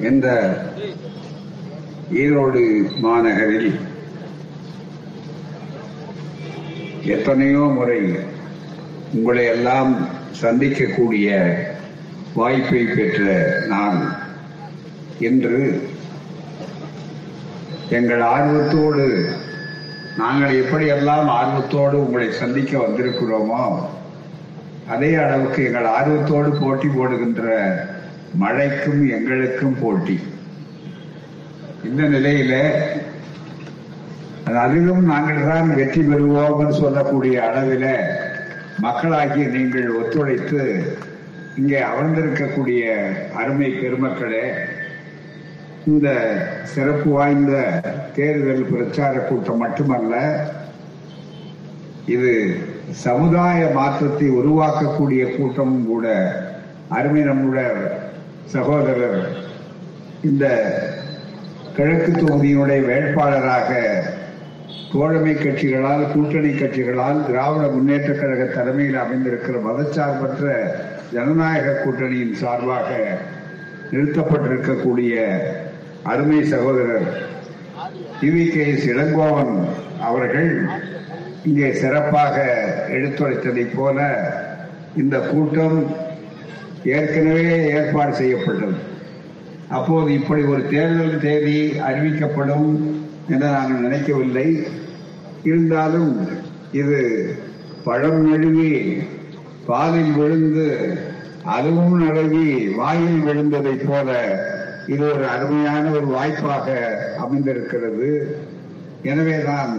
இந்த ஈரோடு மாநகரில் எத்தனையோ முறை உங்களை எல்லாம் சந்திக்கக்கூடிய வாய்ப்பை பெற்ற நான் இன்று எங்கள் ஆர்வத்தோடு நாங்கள் எப்படியெல்லாம் ஆர்வத்தோடு உங்களை சந்திக்க வந்திருக்கிறோமோ அதே அளவுக்கு எங்கள் ஆர்வத்தோடு போட்டி போடுகின்ற மழைக்கும் எங்களுக்கும் போட்டி. இந்த நிலையில அதிலும் நாங்கள் தான் வெற்றி பெறுவோம் சொல்லக்கூடிய அளவில் மக்களாகிய நீங்கள் ஒத்துழைத்து இங்கே அமர்ந்திருக்கக்கூடிய அருமை பெருமக்களே இந்த சிறப்பு வாய்ந்த தேர்தல் பிரச்சார கூட்டம் மட்டுமல்ல இது சமுதாய மாற்றத்தை உருவாக்கக்கூடிய கூட்டமும் கூட அருமை நம்முடைய சகோதரர் இந்த கிழக்கு தொகுதியினுடைய வேட்பாளராக தோழமை கட்சிகளால் கூட்டணி கட்சிகளால் திராவிட முன்னேற்ற கழக தலைமையில் அமைந்திருக்கிற மதச்சார்பற்ற ஜனநாயக கூட்டணியின் சார்பாக நிறுத்தப்பட்டிருக்கக்கூடிய அருமை சகோதரர் டிவி கே. எஸ். இளங்கோவன் அவர்கள் இங்கே சிறப்பாக எடுத்துரைத்ததைப் போல இந்த கூட்டம் ஏற்கனவே ஏற்பாடு செய்யப்பட்டது. அப்போது இப்படி ஒரு தேர்தல் தேதி அறிவிக்கப்படும் என்று நாங்கள் நினைக்கவில்லை. இருந்தாலும் இது பழம் நழுவி பாலில் விழுந்து அதுவும் நழுவி வாயில் விழுந்ததைப் போல இது ஒரு அருமையான ஒரு வாய்ப்பாக அமைந்திருக்கிறது. எனவேதான்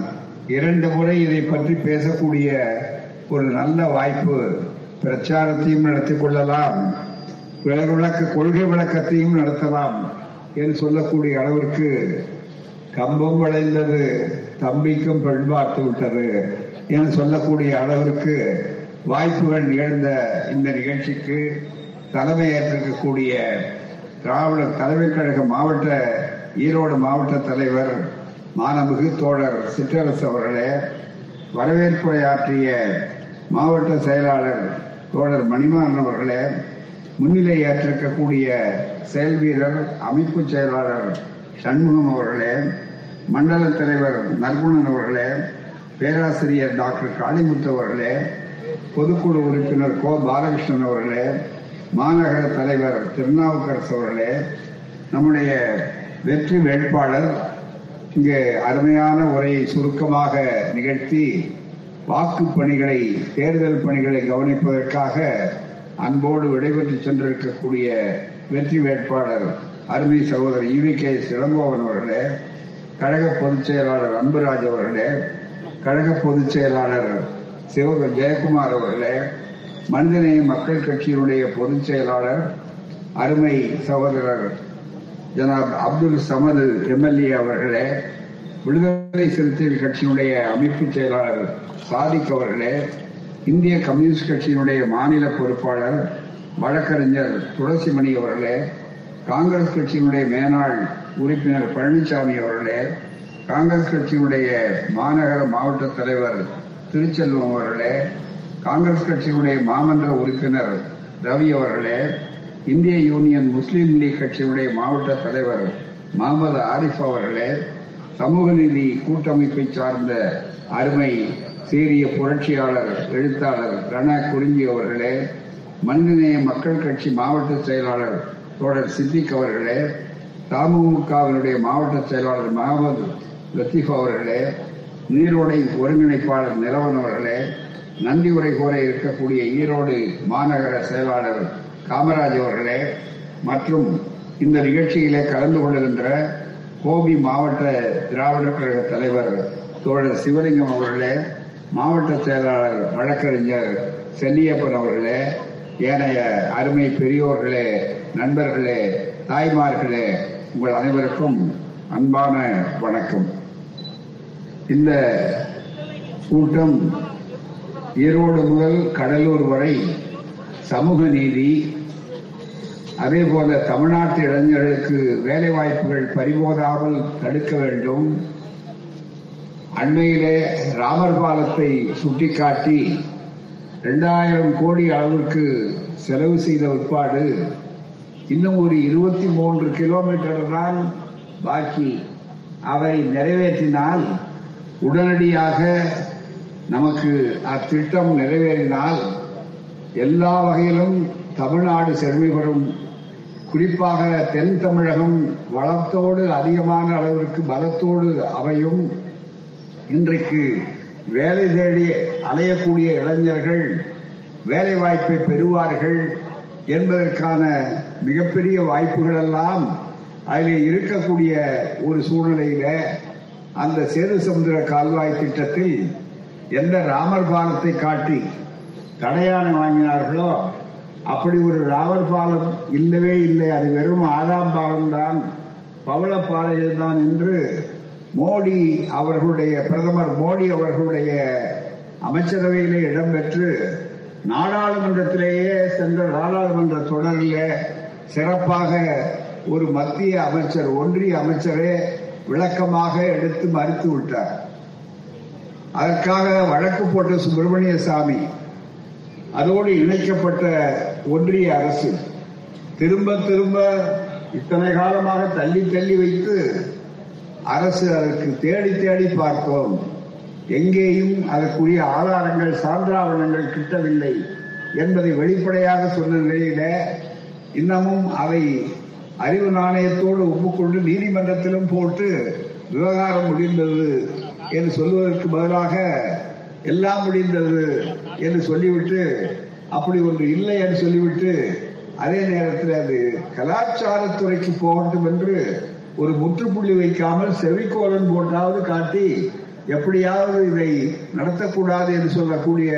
இரண்டு முறை இதை பற்றி பேசக்கூடிய ஒரு நல்ல வாய்ப்பு பிரச்சாரத்தையும் நடத்திக் கொள்ளலாம் விளக்க கொள்கை விளக்கத்தையும் நடத்தலாம் என்று சொல்லக்கூடிய அளவிற்கு கம்பம் விளைந்தது தம்பிக்கும் பெண் பார்த்து விட்டது என்று சொல்லக்கூடிய அளவிற்கு வாய்ப்புகள் நிகழ்ந்த இந்த நிகழ்ச்சிக்கு தலைமை ஏற்றிருக்கக்கூடிய திராவிட தலைமை கழக மாவட்ட ஈரோடு மாவட்ட தலைவர் மாணமிகு தோழர் சிற்றரசு அவர்களே வரவேற்புரையாற்றிய மாவட்ட செயலாளர் தோழர் மணிமாறன் அவர்களே முன்னிலை ஏற்றிருக்கக்கூடிய செயல் வீரர் அமைப்பு செயலாளர் சண்முகம் அவர்களே மண்டல தலைவர் நற்குணன் அவர்களே பேராசிரியர் டாக்டர் காளிமுத்து அவர்களே பொதுக்குழு உறுப்பினர் கோ. பாலகிருஷ்ணன் அவர்களே மாநகர தலைவர் திருநாவுக்கரசு அவர்களே நம்முடைய வெற்றி வேட்பாளர் இங்கே அருமையான உரையை சுருக்கமாக நிகழ்த்தி வாக்கு பணிகளை தேர்தல் பணிகளை கவனிப்பதற்காக அன்போடு விடைபெற்று சென்றிருக்கக்கூடிய வெற்றி வேட்பாளர் அருமை சகோதரர் இவி கே. சிலம்போவன் அவர்களே கழக பொதுச் செயலாளர் அன்புராஜ் அவர்களே கழக பொதுச் செயலாளர் சிவக ஜெயக்குமார் அவர்களே மனிதநேய மக்கள் கட்சியினுடைய பொதுச் செயலாளர் அருமை சகோதரர் ஜனாப் அப்துல் சமது எம்எல்ஏ அவர்களே விடுதலை சிறுத்தைகள் கட்சியினுடைய அமைப்பு செயலாளர் சாதிக் அவர்களே இந்திய கம்யூனிஸ்ட் கட்சியினுடைய மாநில பொறுப்பாளர் வழக்கறிஞர் துளசிமணி அவர்களே காங்கிரஸ் கட்சியினுடைய மேனாள் உறுப்பினர் பழனிசாமி அவர்களே காங்கிரஸ் கட்சியினுடைய மாநகர மாவட்ட தலைவர் திருச்செல்வம் அவர்களே காங்கிரஸ் கட்சியினுடைய மாமன்ற உறுப்பினர் ரவி அவர்களே இந்திய யூனியன் முஸ்லீம் லீக் கட்சியினுடைய மாவட்ட தலைவர் முகமது ஆரிஃப் அவர்களே சமூக நீதி கூட்டமைப்பை சார்ந்த அருமை சீரிய புரட்சியாளர் எழுத்தாளர் ரண குறிஞ்சி அவர்களே மனிதநேய மக்கள் கட்சி மாவட்ட செயலாளர் தோழர் சித்திக் அவர்களே தமுகவினுடைய மாவட்ட செயலாளர் முகமது லத்தீஃப் அவர்களே நீரோடை ஒருங்கிணைப்பாளர் நிலவன் அவர்களே நன்றி உரை கோர இருக்கக்கூடிய ஈரோடு மாநகர செயலாளர் காமராஜ் அவர்களே மற்றும் இந்த நிகழ்ச்சியிலே கலந்து கொள்கின்ற கோபி மாவட்ட திராவிட கழக தலைவர் தோழர் சிவலிங்கம் அவர்களே மாவட்ட செயலாளர் வழக்கறிஞர் செல்லியப்பன் அவர்களே ஏனைய அருமை பெரியோர்களே நண்பர்களே தாய்மார்களே உங்கள் அனைவருக்கும் அன்பான வணக்கம். இந்த கூட்டம் ஈரோடு முதல் கடலூர் வரை சமூக நீதி அதே போல தமிழ்நாட்டு இளைஞர்களுக்கு வேலை வாய்ப்புகள் பறிபோதாமல் தடுக்க வேண்டும். அண்மையிலே ராமர் பாலத்தை சுட்டிக்காட்டி இரண்டாயிரம் கோடி அளவிற்கு செலவு செய்த உட்பாடு இன்னும் ஒரு இருபத்தி மூன்று கிலோமீட்டர் தான் பாக்கி. அவை நிறைவேற்றினால் உடனடியாக நமக்கு அத்திட்டம் நிறைவேறினால் எல்லா வகையிலும் தமிழ்நாடு செழுமை பெறும் குறிப்பாக தென் தமிழகம் வளத்தோடு அதிகமான அளவிற்கு பலத்தோடு அமையும். இன்றைக்கு வேலை தேடி அலையக்கூடிய இளைஞர்கள் வேலை வாய்ப்பை பெறுவார்கள் என்பதற்கான மிகப்பெரிய வாய்ப்புகள் எல்லாம் அதில் இருக்கக்கூடிய ஒரு சூழ்நிலையில அந்த சேது கால்வாய் திட்டத்தில் எந்த ராமர் பாலத்தை காட்டி தடையான வாங்கினார்களோ அப்படி ஒரு ராவல் பாலம் இல்லவே இல்லை. அது வெறும் ஆறாம் பாலம் தான் பவளப்பாளையம் தான் என்று மோடி அவர்களுடைய பிரதமர் மோடி அவர்களுடைய அமைச்சரவையிலே இடம்பெற்று நாடாளுமன்றத்திலேயே சென்ற நாடாளுமன்ற தொடரில் சிறப்பாக ஒரு மத்திய அமைச்சர் ஒன்றிய அமைச்சரே விளக்கமாக எடுத்து மறுத்து விட்டார். அதற்காக வழக்கு போட்ட சுப்பிரமணிய சாமி அதோடு இணைக்கப்பட்ட ஒன்றிய அரசு திரும்ப திரும்ப இத்தனை காலமாக தள்ளி தள்ளி வைத்து அரசு அதற்கு தேடி தேடி பார்த்தோம். எங்கேயும் அதற்குரிய ஆதாரங்கள் சான்றாவணங்கள் கிட்டவில்லை என்பதை வெளிப்படையாக சொன்ன நிலையில இன்னமும் அதை அறிவு நாணயத்தோடு ஒப்புக்கொண்டு நீதிமன்றத்திலும் போட்டு விவகாரம் முடிந்தது என்று சொல்வதற்கு பதிலாக எல்லாம் முடிந்தது என்று சொல்லிவிட்டு அப்படி ஒன்று இல்லை என்று சொல்லிவிட்டு அதே நேரத்தில் அது கலாச்சாரத்துறைக்கு போகட்டும் என்று ஒரு முற்றுப்புள்ளி வைக்காமல் செவிக்கோலன் போட்டாவது காட்டி எப்படியாவது இதை நடத்தக்கூடாது என்று சொல்லக்கூடிய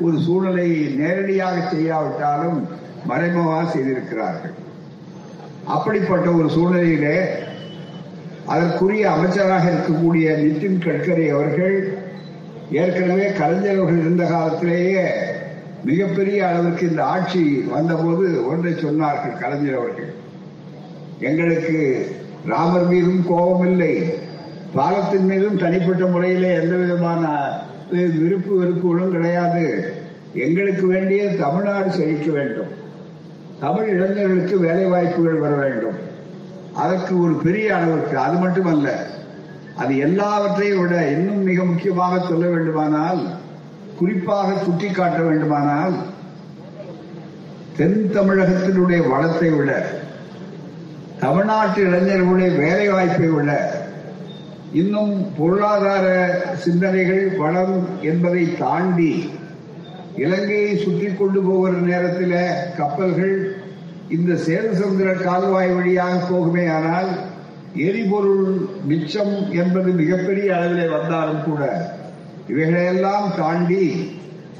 ஒரு சூழலை நேரடியாக செய்யாவிட்டாலும் மறைமுகமாக செய்திருக்கிறார்கள். அப்படிப்பட்ட ஒரு சூழ்நிலையிலே அதற்குரிய அமைச்சராக இருக்கக்கூடிய நிதின் கட்கரி அவர்கள் ஏற்கனவே கலைஞர் அவர்கள் இருந்த காலத்திலேயே மிகப்பெரிய அளவிற்கு இந்த ஆட்சி வந்தபோது ஒன்றை சொன்னார்கள் கலைஞர் அவர்கள். எங்களுக்கு ராமர் மீதும் கோபம் இல்லை பாலத்தின் மீதும் தனிப்பட்ட முறையிலே எந்த விதமான விருப்பு வெறுப்புகளும் கிடையாது. எங்களுக்கு வேண்டிய தமிழ்நாடு செழிக்க வேண்டும். தமிழ் இளைஞர்களுக்கு வேலை வாய்ப்புகள் வர வேண்டும். அதற்கு ஒரு பெரிய அளவிற்கு அது மட்டுமல்ல அது எல்லாவற்றையும் விட இன்னும் மிக முக்கியமாக சொல்ல வேண்டுமானால் குறிப்பாக சுட்டிக்காட்ட வேண்டுமானால் தென் தமிழகத்தினுடைய வளத்தை விட தமிழ்நாட்டு இளைஞர்களுடைய வேலை வாய்ப்பை விட இன்னும் பொருளாதார சிந்தனைகள் வளம் என்பதை தாண்டி இலங்கையை சுற்றி கொண்டு போகிற நேரத்தில் கப்பல்கள் இந்த சேதுசந்திர கால்வாய் வழியாக போகுமே ஆனால் எரிபொருள் மிச்சம் என்பது மிகப்பெரிய அளவிலே வந்தாலும் கூட இவைகளையெல்லாம் தாண்டி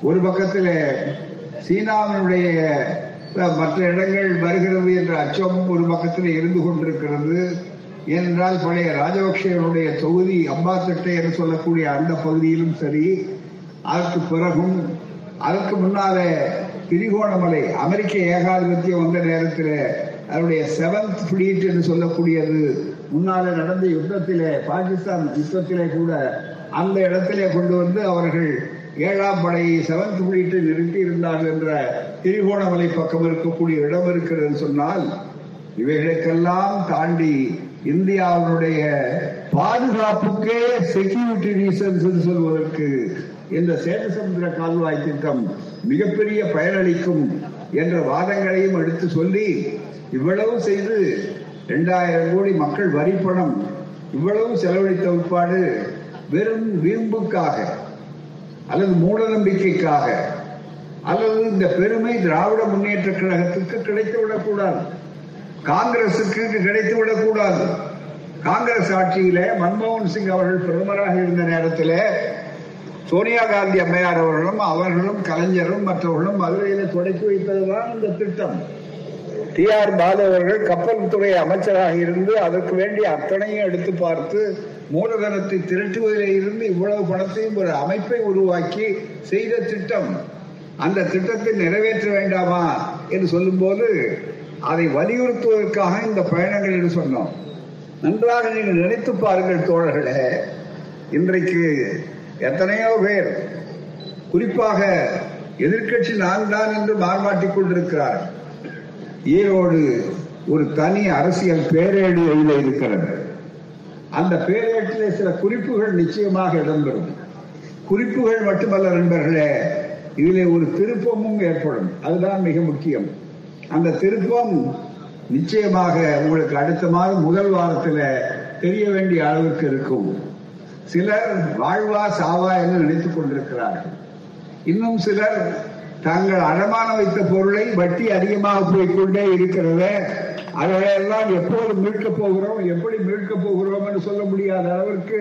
ஒரு பக்கத்தில் சீனாவினுடைய மற்ற இடங்கள் வருகிறது என்ற அச்சமும் ஒரு பக்கத்தில் இருந்து கொண்டிருக்கிறது. ஏனென்றால் பழைய ராஜபக்சேவனுடைய தொகுதி அம்பாத்தட்டை என்று சொல்லக்கூடிய அந்த பகுதியிலும் சரி அதற்கு பிறகும் அதற்கு முன்னாலே திரிகோணமலை அமெரிக்க ஏகாதிபத்தியம் வந்த நேரத்தில் அதனுடைய செவன்த் ஃபிளீட் என்று சொல்லக்கூடியது. முன்னாலே நடந்த யுத்தத்திலே பாகிஸ்தான் யுத்தத்திலே கூட அந்த இடத்திலே கொண்டு வந்து அவர்கள் ஏழாம் படையை செவன்த் பிளீட்டை நிறுத்தி இருந்தார்கள் என்ற திரிகோணமலை பக்கம் இருக்கக்கூடிய இடம் இருக்கிறது சொன்னால் இவைகளுக்கெல்லாம் தாண்டி இந்தியாவுடைய பாதுகாப்புக்கே செக்யூரிட்டி ரீசன்ஸ் என்று சொல்வதற்கு இந்த சேதசமுத்திர கால்வாய் திட்டம் மிகப்பெரிய பயனளிக்கும் என்ற வாதங்களையும் எடுத்து சொல்லி இவ்வளவு செய்து இரண்டாயிரம் கோடி மக்கள் வரி பணம் இவ்வளவு செலவழித்த உட்பாடு வெறும் வீம்புக்காக அல்லது மூட நம்பிக்கைக்காக அல்லது இந்த பெருமை திராவிட முன்னேற்ற கழகத்துக்கு கிடைத்து விடக்கூடாது. காங்கிரசுக்கு கிடைத்து விடக்கூடாது. காங்கிரஸ் ஆட்சியில மன்மோகன் சிங் அவர்கள் பிரதமராக இருந்த நேரத்தில் சோனியா காந்தி அம்மையார் அவர்களும் அவர்களும் கலைஞரும் மற்றவர்களும் மதுரையில தொடக்கி வைத்ததுதான் இந்த திட்டம். டி ஆர் பாலு அவர்கள் கப்பல் துறை அமைச்சராக இருந்து அதற்கு வேண்டிய அத்தனையும் எடுத்து பார்த்து மூலதனத்தை திரட்டுவதில் இருந்து இவ்வளவு பணத்தையும் ஒரு அமைப்பை உருவாக்கி செய்த திட்டம். அந்த திட்டத்தை நிறைவேற்ற வேண்டாமா என்று சொல்லும்போது அதை வலியுறுத்துவதற்காக இந்த பயணங்கள் என்று சொன்னோம். நன்றாக நீங்கள் நினைத்து பாருங்கள் தோழர்களே இன்றைக்கு எத்தனையோ பேர் குறிப்பாக எதிர்கட்சி நான் தான் என்று மாறுமாட்டிக் கொண்டிருக்கிறார் ஈரோடு ஒரு தனி அரசியல் பேரேடு இருக்கிறது. அந்த பேரேட்டிலே சில குறிப்புகள் நிச்சயமாக இடம்பெறும். குறிப்புகள் மட்டுமல்ல நண்பர்களே இதிலே ஒரு திருப்பமும் ஏற்படும். அதுதான் மிக முக்கியம். அந்த திருப்பம் நிச்சயமாக உங்களுக்கு அடுத்த மாதம் முதல் வாரத்தில் தெரிய வேண்டிய அளவுக்கு இருக்கும். சிலர் வாழ்வா சாவா என்று நினைத்துக் கொண்டிருக்கிறார்கள். இன்னும் சிலர் தாங்கள் அடமான வைத்த பொருளை வட்டி அதிகமாக போய்கொண்டே இருக்கிறத அதையெல்லாம் எப்போது மீட்கப் போகிறோம் எப்படி மீட்கப் போகிறோம் என்று சொல்ல முடியாத அளவிற்கு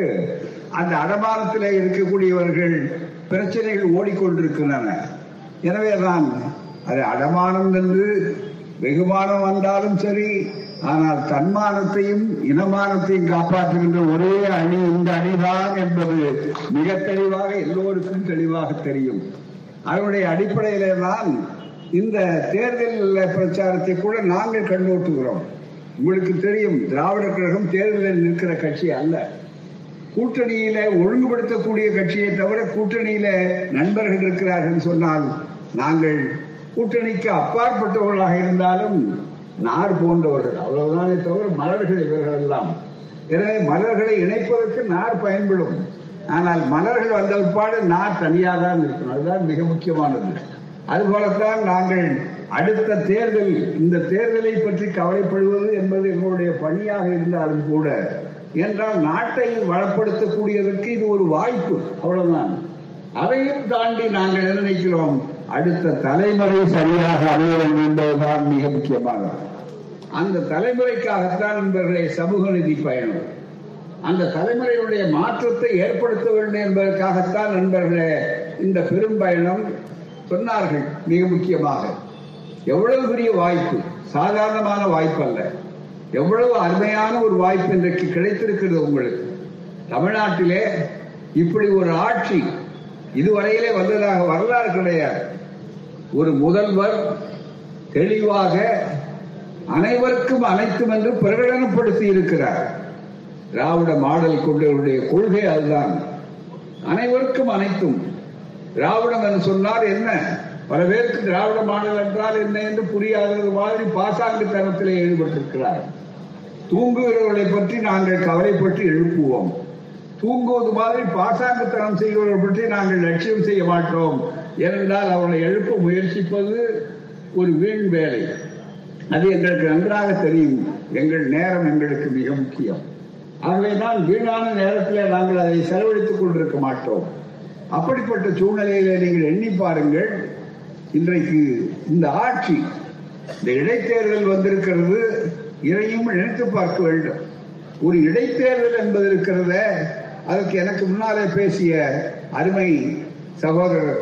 அந்த அடமானத்தில் இருக்கக்கூடியவர்கள் பிரச்சனைகள் ஓடிக்கொண்டிருக்கின்றன. எனவேதான் அது அடமானம் என்று வெகுமானம் வந்தாலும் சரி ஆனால் தன்மானத்தையும் இனமானத்தையும் காப்பாற்றுகின்ற ஒரே அணி இந்த அணிதான் என்பது மிக தெளிவாக எல்லோருக்கும் தெளிவாக தெரியும். அதனுடைய அடிப்படையிலே தான் இந்த தேர்தல் பிரச்சாரத்தை கூட நாங்கள் கண்ணோட்டுகிறோம். உங்களுக்கு தெரியும் திராவிட கழகம் தேர்தலில் நிற்கிற கட்சி அல்ல. கூட்டணியில ஒழுங்குபடுத்தக்கூடிய கட்சியை தவிர கூட்டணியில நண்பர்கள் இருக்கிறார்கள் சொன்னால் நாங்கள் கூட்டணிக்கு அப்பாற்பட்டவர்களாக இருந்தாலும் நார் போன்றவர்கள். அவ்வளவுதானே தவிர மலர்கள் இவர்கள் எல்லாம். எனவே மலர்களை இணைப்பதற்கு நார் பயன்படும். ஆனால் மலர்கள் வந்த நார் தனியாக தான் இருக்கணும் அதுதான் மிக முக்கியமானது. அதுபோலத்தான் நாங்கள் அடுத்த தேர்தல் இந்த தேர்தலை பற்றி கவலைப்படுவது என்பது எங்களுடைய பணியாக இருந்தாலும் கூட என்றால் நாட்டை வளப்படுத்தக்கூடியதற்கு இது ஒரு வாய்ப்பு அவ்வளவுதான். அதையும் தாண்டி நாங்கள் என்ன நினைக்கிறோம்? அடுத்த தலைமுறை சரியாக அமைய வேண்டும் என்பதுதான் மிக முக்கியமாக. அந்த தலைமுறைக்காகத்தான் நண்பர்களே சமூக நிதி பயணம். அந்த தலைமுறையுடைய மாற்றத்தை ஏற்படுத்த வேண்டும் என்பதற்காகத்தான் நண்பர்களே இந்த பெரும் பயணம் சொன்னார்கள் மிக முக்கியமாக. எவ்வளவு பெரிய வாய்ப்பு? சாதாரணமான வாய்ப்பு அல்ல. எவ்வளவு அருமையான ஒரு வாய்ப்பு இன்றைக்கு கிடைத்திருக்கிறது உங்களுக்கு. தமிழ்நாட்டிலே இப்படி ஒரு ஆட்சி இதுவரையிலே வந்ததாக வரலாறு கிடையாது. ஒரு முதல்வர் தெளிவாக அனைவருக்கும் அனைத்தும் என்று பிரகடனப்படுத்தி இருக்கிறார். திராவிட மாடல் கொண்டவருடைய கொள்கை அதுதான். அனைவருக்கும் அனைத்தும் திராவிடம் என்று சொன்னார் என்ன? பல பேருக்கு திராவிட மாடல் என்றால் என்ன என்று புரியாதது மாதிரி பாசாங்கு தரத்திலே ஈடுபட்டிருக்கிறார். தூங்குகிறவர்களை பற்றி நாங்கள் கவலைப்பட்டு எழுப்புவோம். தூங்குவது மாதிரி பாசாங்குத்தனம் செய்கிறவர்கள் பற்றி நாங்கள் லட்சியம் செய்ய மாட்டோம். ஏனென்றால் அவர்களை எழுப்ப முயற்சிப்பது ஒரு வீண் வேலை. அது எங்களுக்கு நன்றாக தெரியும். எங்கள் நேரம் எங்களுக்கு மிக முக்கியம். ஆகவேதான் வீணான நேரத்தில் நாங்கள் அதை செலவழித்துக் கொண்டிருக்க மாட்டோம். அப்படிப்பட்ட சூழ்நிலையில நீங்கள் எண்ணி பாருங்கள் இன்றைக்கு இந்த ஆட்சி இந்த இடைத்தேர்தல் வந்திருக்கிறது இதையும் நினைத்து பார்க்க வேண்டும். ஒரு இடைத்தேர்தல் என்பது இருக்கிறத அதற்கு எனக்கு முன்னாலே பேசிய அருமை சகோதரர்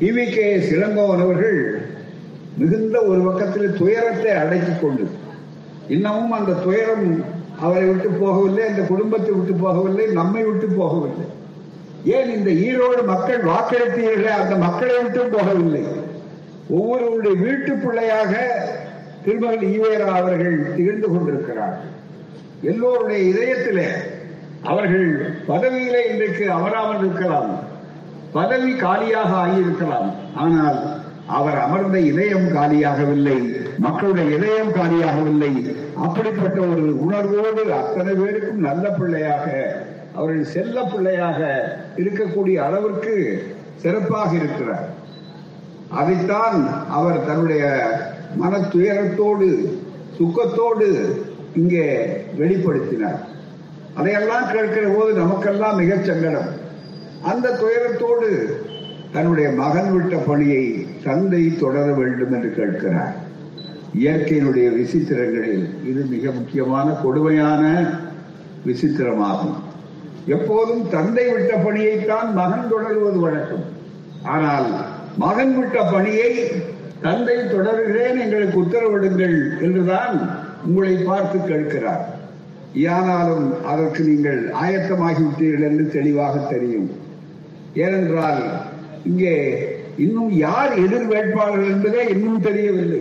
இவி கே இளங்கோவன் அவர்கள் மிகுந்த ஒரு பக்கத்தில் துயரத்தை அடைத்துக் கொண்டு இன்னமும் அந்த துயரம் அவரை விட்டு போகவில்லை அந்த குடும்பத்தை விட்டு போகவில்லை நம்மை விட்டு போகவில்லை. ஏன் இந்த ஈரோடு மக்கள் வாக்களித்தீர்களே? அந்த மக்களை விட்டும் போகவில்லை. ஒவ்வொருவருடைய வீட்டு பிள்ளையாக திருமகள் ஈவேரா அவர்கள் திகழ்ந்து கொண்டிருக்கிறார் எல்லோருடைய இதயத்திலே அவர்கள் பதவியிலே இன்றைக்கு அமராமல் இருக்கலாம். பதவி காலியாக ஆகியிருக்கலாம். ஆனால் அவர் அமர்ந்த இதயம் காலியாகவில்லை. மக்களுடைய இதயம் காலியாகவில்லை. அப்படிப்பட்ட ஒரு உணர்வோடு அத்தனை பேருக்கும் நல்ல பிள்ளையாக அவர்கள் செல்ல பிள்ளையாக இருக்கக்கூடிய அளவிற்கு சிறப்பாக இருக்கிறார். அதைத்தான் அவர் தன்னுடைய மன துயரத்தோடு துக்கத்தோடு இங்கே வெளிப்படுத்தினார். அதையெல்லாம் கேட்கிற போது நமக்கெல்லாம் மிகச் சங்கடம். அந்த துயரத்தோடு தன்னுடைய மகன் விட்ட பணியை தந்தை தொடர வேண்டும் என்று கேட்கிறார். இயற்கையினுடைய விசித்திரங்களில் இது மிக முக்கியமான கொடுமையான விசித்திரமாகும். எப்போதும் தந்தை விட்ட பணியைத்தான் மகன் தொடருவது வழக்கம். ஆனால் மகன் விட்ட பணியை தந்தை தொடர்கிறேன் எங்களுக்கு உத்தரவிடுங்கள் என்றுதான் உங்களை பார்த்து கேட்கிறார். ஆனாலும் அதற்கு நீங்கள் ஆயத்தமாகிவிட்டீர்கள் என்று தெளிவாக தெரியும். ஏனென்றால் இங்கே இன்னும் யார் எதிர் வேட்பாளர்கள் என்பதே இன்னும் தெரியவில்லை.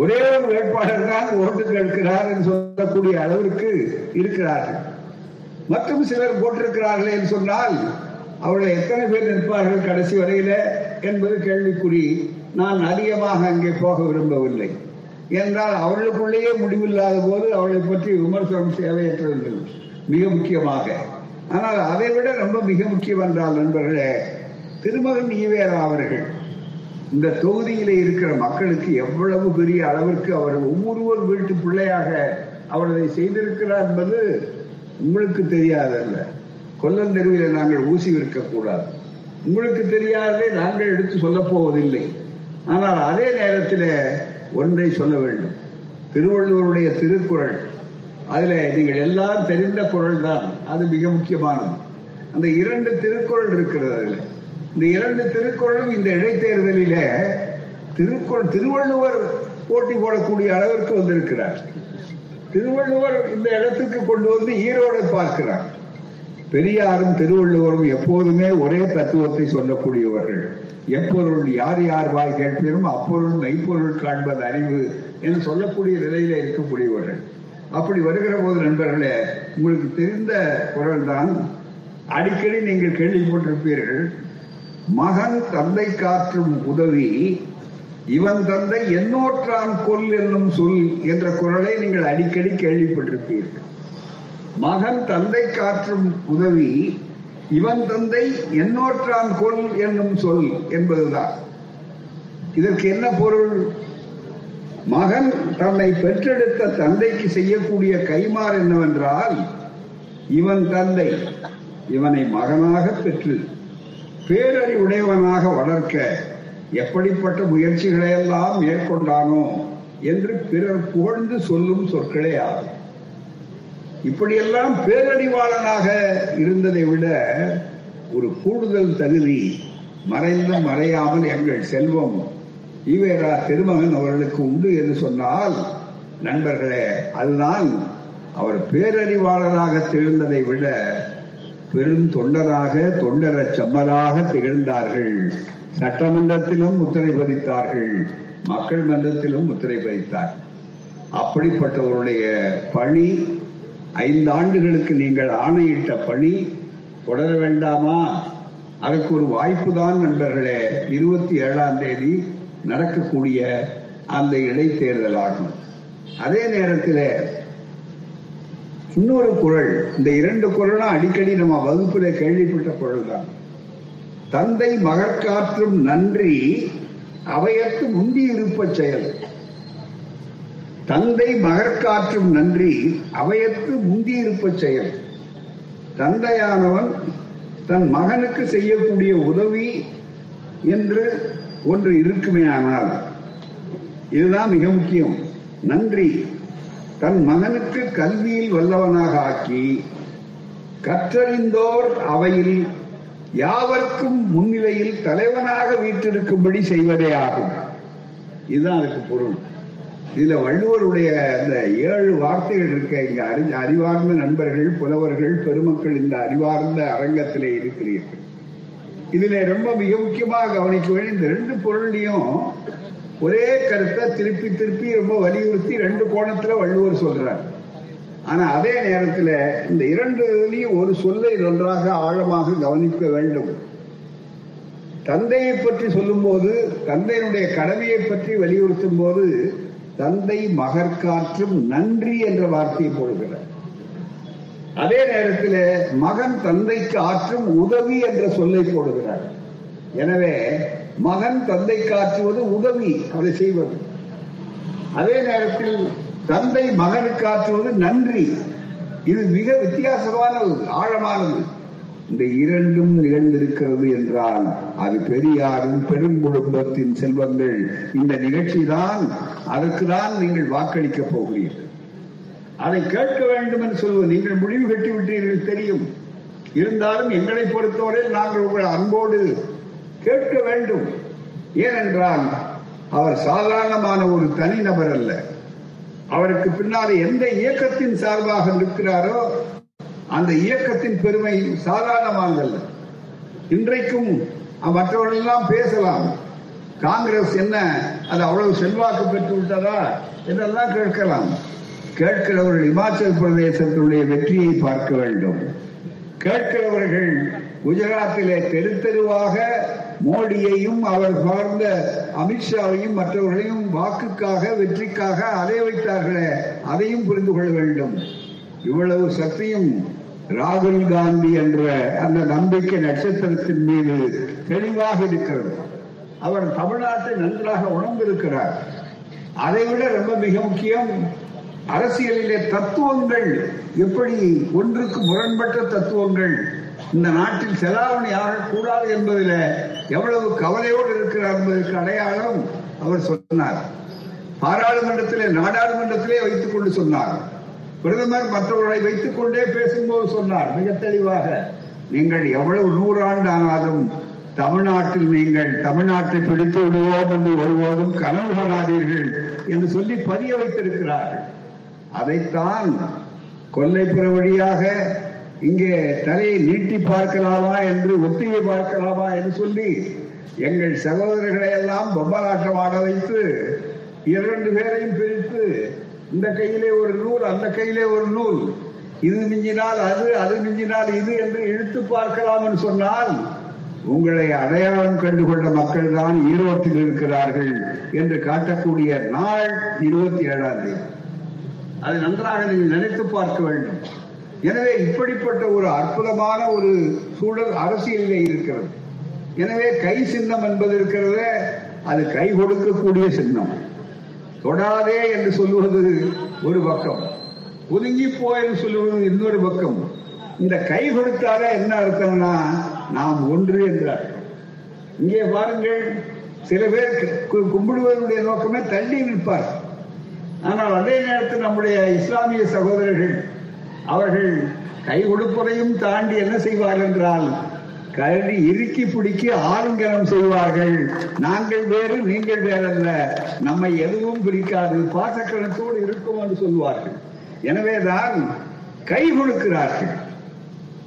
ஒரே ஒரு வேட்பாளர் தான் ஓட்டு கேட்கிறார் என்று சொல்லக்கூடிய அளவிற்கு இருக்கிறார்கள். மற்றும் சிலர் போட்டிருக்கிறார்களே என்று சொன்னால் அவர்கள் எத்தனை பேர் நிற்பார்கள் கடைசி வரையில என்பது கேள்விக்குறி. நான் அதிகமாக அங்கே போக விரும்பவில்லை. என்றால் அவர்களுக்குள்ளேயே முடிவில்லாத போது அவளை பற்றி விமர்சனம் தேவையற்றவர்கள் மிக முக்கியமாக. ஆனால் அதை விட ரொம்ப மிக முக்கியம் என்றால் நண்பர்களே திருமகன் ஈவேரா அவர்கள் இந்த தொகுதியிலே இருக்கிற மக்களுக்கு எவ்வளவு பெரிய அளவிற்கு அவர் ஒவ்வொருவர் வீட்டு பிள்ளையாக அவர்களை செய்திருக்கிறார் என்பது உங்களுக்கு தெரியாதல்ல. கொல்லந்தெருவில் நாங்கள் ஊசி விற்கக்கூடாது. உங்களுக்கு தெரியாததை நாங்கள் எடுத்து சொல்லப் போவதில்லை. ஆனால் அதே நேரத்தில் ஒன்றை சொல்ல வேண்டும். திருவள்ளுவருடைய திருக்குறள் அதில் நீங்கள் எல்லாம் தெரிந்த குரல் தான். அது மிக முக்கியமானது. அந்த இரண்டு திருக்குறள் இருக்கிறது அதில். இந்த இரண்டு திருக்குறளும் இந்த இடைத்தேர்தலில திருக்குறள் திருவள்ளுவர் போட்டி போடக்கூடிய அளவிற்கு வந்திருக்கிறார். திருவள்ளுவர் இந்த இடத்துக்கு கொண்டு வந்து ஈரோடு பார்க்கிறார். பெரியாரும் திருவள்ளுவரும் எப்போதுமே ஒரே தத்துவத்தை சொல்லக்கூடியவர்கள். எப்பொருள் யார் யார் வாய் கேட்பினும் அப்பொருள் மெய்ப்பொருள் காண்பது அறிவு என்று சொல்லக்கூடிய நிலையில இருக்கக்கூடியவர்கள். அப்படி வருகிற போது நண்பர்களே உங்களுக்கு தெரிந்த குரல் தான் அடிக்கடி நீங்கள் கேள்விப்பட்டிருப்பீர்கள் மகன் தந்தை காற்றும் உதவி இவன் தந்தை எண்ணோற்றான் கொல் என்னும் சொல் என்ற குரலை நீங்கள் அடிக்கடி கேள்விப்பட்டிருப்பீர்கள். மகன் தந்தை காற்றும் உதவி இவன் தந்தை எண்ணோற்றான் கொல் என்னும் சொல் என்பதுதான். இதற்கு என்ன பொருள்? மகன் தன்னை பெற்றெடுத்த தந்தைக்கு செய்யக்கூடிய கைமாறு என்னவென்றால் இவன் தந்தை இவனை மகனாக பெற்று பேரறிவுடையவனாக வளர்க்க எப்படிப்பட்ட முயற்சிகளை எல்லாம் மேற்கொண்டானோ என்று பிறர் புகழ்ந்து சொல்லும் சொற்களே ஆகும். இப்படியெல்லாம் பேரறிவாளனாக இருந்ததை விட ஒரு கூடுதல் தகுதி மறைந்த மறையாமல் எங்கள் செல்வம் ஈவேரா திருமகன் அவர்களுக்கு உண்டு என்று சொன்னால் நண்பர்களே அதுதான் அவர் பேரறிவாளராக திகழ்ந்ததை விட பெரும் தொண்டராக தொண்டர செம்மலாக திகழ்ந்தார்கள். சட்டமன்றத்திலும் முத்திரை பதித்தார்கள் மக்கள் மன்றத்திலும் முத்திரை பதித்தார் அப்படிப்பட்டவருடைய பணி ஐந்து ஆண்டுகளுக்கு நீங்கள் ஆணையிட்ட பணி தொடர வேண்டாமா? அதற்கு ஒரு வாய்ப்பு தான் நண்பர்களே. இருபத்தி ஏழாம் தேதி நடக்கக்கூடிய அந்த இடைத்தேர்தல் ஆகும். அதே நேரத்தில் இன்னொரு குரல் இந்த இரண்டு குரலும் அடிக்கடி நம்ம வகுப்புல கேள்விப்பட்ட குரல் தான் தந்தை மகற்காற்றும் நன்றி அவையற்கு முந்தி இருப்ப செயல். தந்தை மகற்காற்றும் நன்றி அவையற்கு முந்தி இருப்ப செயல். தந்தையானவன் தன் மகனுக்கு செய்யக்கூடிய உதவி என்று ஒன்று இருக்குமே ஆனால் இதுதான் மிக முக்கியம். நன்றி தன் மகனுக்கு கல்வியில் வல்லவனாக ஆக்கி கற்றறிந்தோர் அவையில் யாவர்க்கும் முன்னிலையில் தலைவனாக வீட்டிருக்கும்படி செய்வதே ஆகும். இதுதான் அதுக்கு பொருள். இதுல வள்ளுவருடைய அந்த ஏழு வார்த்தைகள் இருக்க இங்க அறி அறிவார்ந்த நண்பர்கள் புலவர்கள் பெருமக்கள் இந்த அறிவார்ந்த அரங்கத்திலே இருக்கிறீர்கள். இதுல ரொம்ப மிக முக்கியமாக கவனிக்க வேண்டிய இந்த ரெண்டு பொருளையும் ஒரே கருத்தை திருப்பி திருப்பி ரொம்ப வலியுறுத்தி ரெண்டு கோணத்துல வள்ளுவர் சொல்றாரு. ஆனா அதே நேரத்தில் இந்த இரண்டுலையும் ஒரு சொல்லை நன்றாக ஆழமாக கவனிக்க வேண்டும். தந்தையை பற்றி சொல்லும் போது தந்தையினுடைய கடமையை பற்றி வலியுறுத்தும் போது தந்தை மகற்காற்றும் நன்றி என்ற வார்த்தையை போடுகிறார். அதே நேரத்தில் மகன் தந்தைக்கு ஆற்றும் உதவி என்ற சொல்லை போடுகிறார். எனவே மகன் தந்தை காற்றுவது உதவி அதை செய்வது. அதே நேரத்தில் தந்தை மகனுக்கு ஆற்றுவது நன்றி. இது மிக வித்தியாசமானது ஆழமானது. இந்த இரண்டும் நிகழ்ந்திருக்கிறது என்றால் அது பெரியாரும் பெரும் குடும்பத்தின் செல்வங்கள். இந்த நிகழ்ச்சி தான் அதற்குதான் நீங்கள் வாக்களிக்க போகிறீர்கள். அதை கேட்க வேண்டும் என்று சொல்வது நீங்கள் முடிவு கட்டிவிட்டீர்கள் தெரியும். இருந்தாலும் எங்களை பொறுத்தவரை நாங்கள் உங்கள் அன்போடு கேட்க வேண்டும். ஏனென்றால் அவர் சாதாரணமான ஒரு தனிநபர் அல்ல. அவருக்கு பின்னால் எந்த இயக்கத்தின் சார்பாக நிற்கிறாரோ அந்த இயக்கத்தின் பெருமை சாதாரணமானதல்ல. இன்றைக்கும் மற்றவர்கள் எல்லாம் பேசலாம். காங்கிரஸ் என்ன அது அவ்வளவு செல்வாக்கு பெற்று விட்டதா என்றெல்லாம் கேட்கலாம். கேட்கிறவர்கள் இமாச்சல் பிரதேசத்தினுடைய வெற்றியை பார்க்க வேண்டும். கேட்கிறவர்கள் குஜராத்திலே தெரு தெருவாக மோடியையும் அவர் சார்ந்த அமித்ஷாவையும் மற்றவர்களையும் வாக்குக்காக வெற்றிக்காக அதை வைத்தார்களே அதையும் புரிந்து கொள்ள வேண்டும். இவ்வளவு சக்தியும் ராகுல் காந்தி என்ற அந்த நம்பிக்கை நட்சத்திரத்தின் மீது தெளிவாக இருக்கிறது. அவர் தமிழ்நாட்டை நன்றாக உணர்ந்திருக்கிறார். அதைவிட ரொம்ப மிக முக்கியம் அரசியலிலே தத்துவங்கள் எப்படி ஒன்றுக்கு முரண்பட்ட தத்துவங்கள் இந்த நாட்டில் செலாவணி ஆகக்கூடாது என்பதில் எவ்வளவு கவலையோடு இருக்கிறார் என்பதற்கு அடையாளம் அவர் சொன்னார். பாராளுமன்றத்திலே நாடாளுமன்றத்திலே வைத்துக் கொண்டு சொன்னார். பிரதமர் மற்றவர்களை வைத்துக் கொண்டே பேசும்போது சொன்னார். மிக தெளிவாக நீங்கள் எவ்வளவு நூறாண்டு ஆனாலும் தமிழ்நாட்டில் நீங்கள் தமிழ்நாட்டை பிடித்து விடுவோம் என்று ஒருபோதும் கனவு காணாதீர்கள் என்று சொல்லி பதிய வைத்திருக்கிறார்கள். அதைத்தான் கொல்லைப்புற வழியாக இங்கே தலையை நீட்டி பார்க்கலாமா என்று ஒத்திகை பார்க்கலாமா என்று சொல்லி எங்கள் சகோதரர்களை எல்லாம் பொம்மலாட்டம் ஆட வைத்து இரண்டு பேரையும் பிரித்து இந்த கையிலே ஒரு நூல் அந்த கையிலே ஒரு நூல். இது மிஞ்சினால் அது அது மிஞ்சினால் இது என்று இழுத்து பார்க்கலாம் என்று சொன்னால் உங்களை அடையாளம் கண்டுகொண்ட மக்கள் தான் ஈரோட்டில் இருக்கிறார்கள் என்று காட்டக்கூடிய நாள் இருபத்தி ஏழாம் தேதி. அது நன்றாக நீங்கள் நினைத்து பார்க்க வேண்டும். எனவே இப்படிப்பட்ட ஒரு அற்புதமான ஒரு சூழல் அரசியலிலே இருக்கிறது. எனவே கை சின்னம் என்பது இருக்கிறது அது கை கொடுக்கக்கூடிய சின்னம். தொடாதே என்று சொல்லுவது ஒரு பக்கம். ஒதுங்கி போ என்று சொல்லுவது இன்னொரு பக்கம். இந்த கை கொடுத்தால என்ன அர்த்தம்னா நாம் ஒன்று என்றார் இங்கே பாருங்கள் சில பேர் கும்பிடுவதனுடைய நோக்கமே தள்ளி நிற்பார் ஆனால் அதே நேரத்தில் நம்முடைய இஸ்லாமிய சகோதரர்கள் அவர்கள் கை கொடுப்பதையும் தாண்டி என்ன செய்வார்கள் என்றால் கருடி இறுக்கி பிடிக்கி ஆலங்கனம் செய்வார்கள். நாங்கள் வேறு நீங்கள் வேறல்ல. நம்மை எதுவும் பிடிக்காது. பாசக்கணத்தோடு இருக்கும் என்று சொல்வார்கள். எனவேதான் கை கொடுக்கிறார்கள்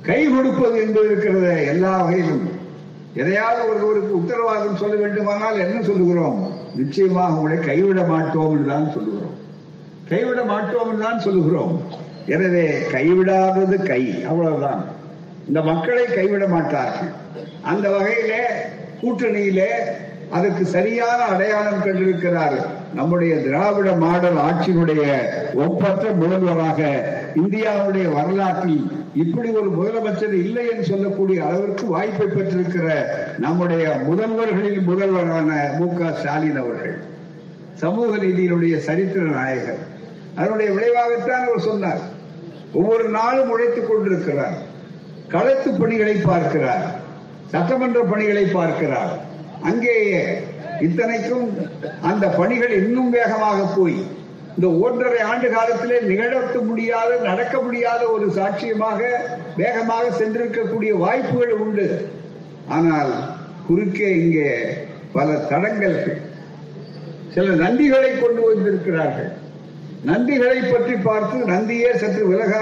கை கொடுப்பது என்பது இருக்கிறது எல்லா வகையிலும். எதையாவது ஒருவருக்கு உத்தரவாதம் சொல்ல வேண்டுமானால் என்ன சொல்லுகிறோம்? நிச்சயமாக உங்களை கைவிட மாட்டோம் என்றுதான் சொல்லுகிறோம். கைவிட மாட்டோம் என்றுதான் சொல்லுகிறோம். எனவே கைவிடாதது கை. அவ்வளவுதான். இந்த மக்களை கைவிட மாட்டார்கள். அந்த வகையில கூட்டணியிலே அதற்கு சரியான அடையாளம் கண்டிருக்கிறார் நம்முடைய திராவிட மாடல் ஆட்சியினுடைய ஒப்பற்ற முதல்வராக இந்தியாவுடைய வரலாற்றில் இப்படி ஒரு முதலமைச்சர் இல்லை என்று சொல்லக்கூடிய அளவிற்கு வாய்ப்பை பெற்றிருக்கிற நம்முடைய முதல்வர்களின் முதல்வரான மு க ஸ்டாலின் அவர்கள் சமூக நீதியினுடைய சரித்திர நாயகர் அதனுடைய விளைவாகத்தான் அவர் சொன்னார். ஒவ்வொரு நாளும் உழைத்துக் கொண்டிருக்கிறார். களத்து பணிகளை பார்க்கிறார். சட்டமன்ற பணிகளை பார்க்கிறார். அங்கேயே இத்தனைக்கும் அந்த பணிகள் இன்னும் வேகமாக போய் இந்த ஒன்றரை ஆண்டு காலத்திலே நிகழ்த்த முடியாத நடக்க முடியாத ஒரு சாட்சியமாக வேகமாக சென்றிருக்கக்கூடிய வாய்ப்புகள் உண்டு. ஆனால் குறுக்கே இங்கே பல தடங்கள் சில நந்திகளை கொண்டு வந்திருக்கிறார்கள். நந்திகளை பற்றி பார்த்து நந்தியே சற்று விலக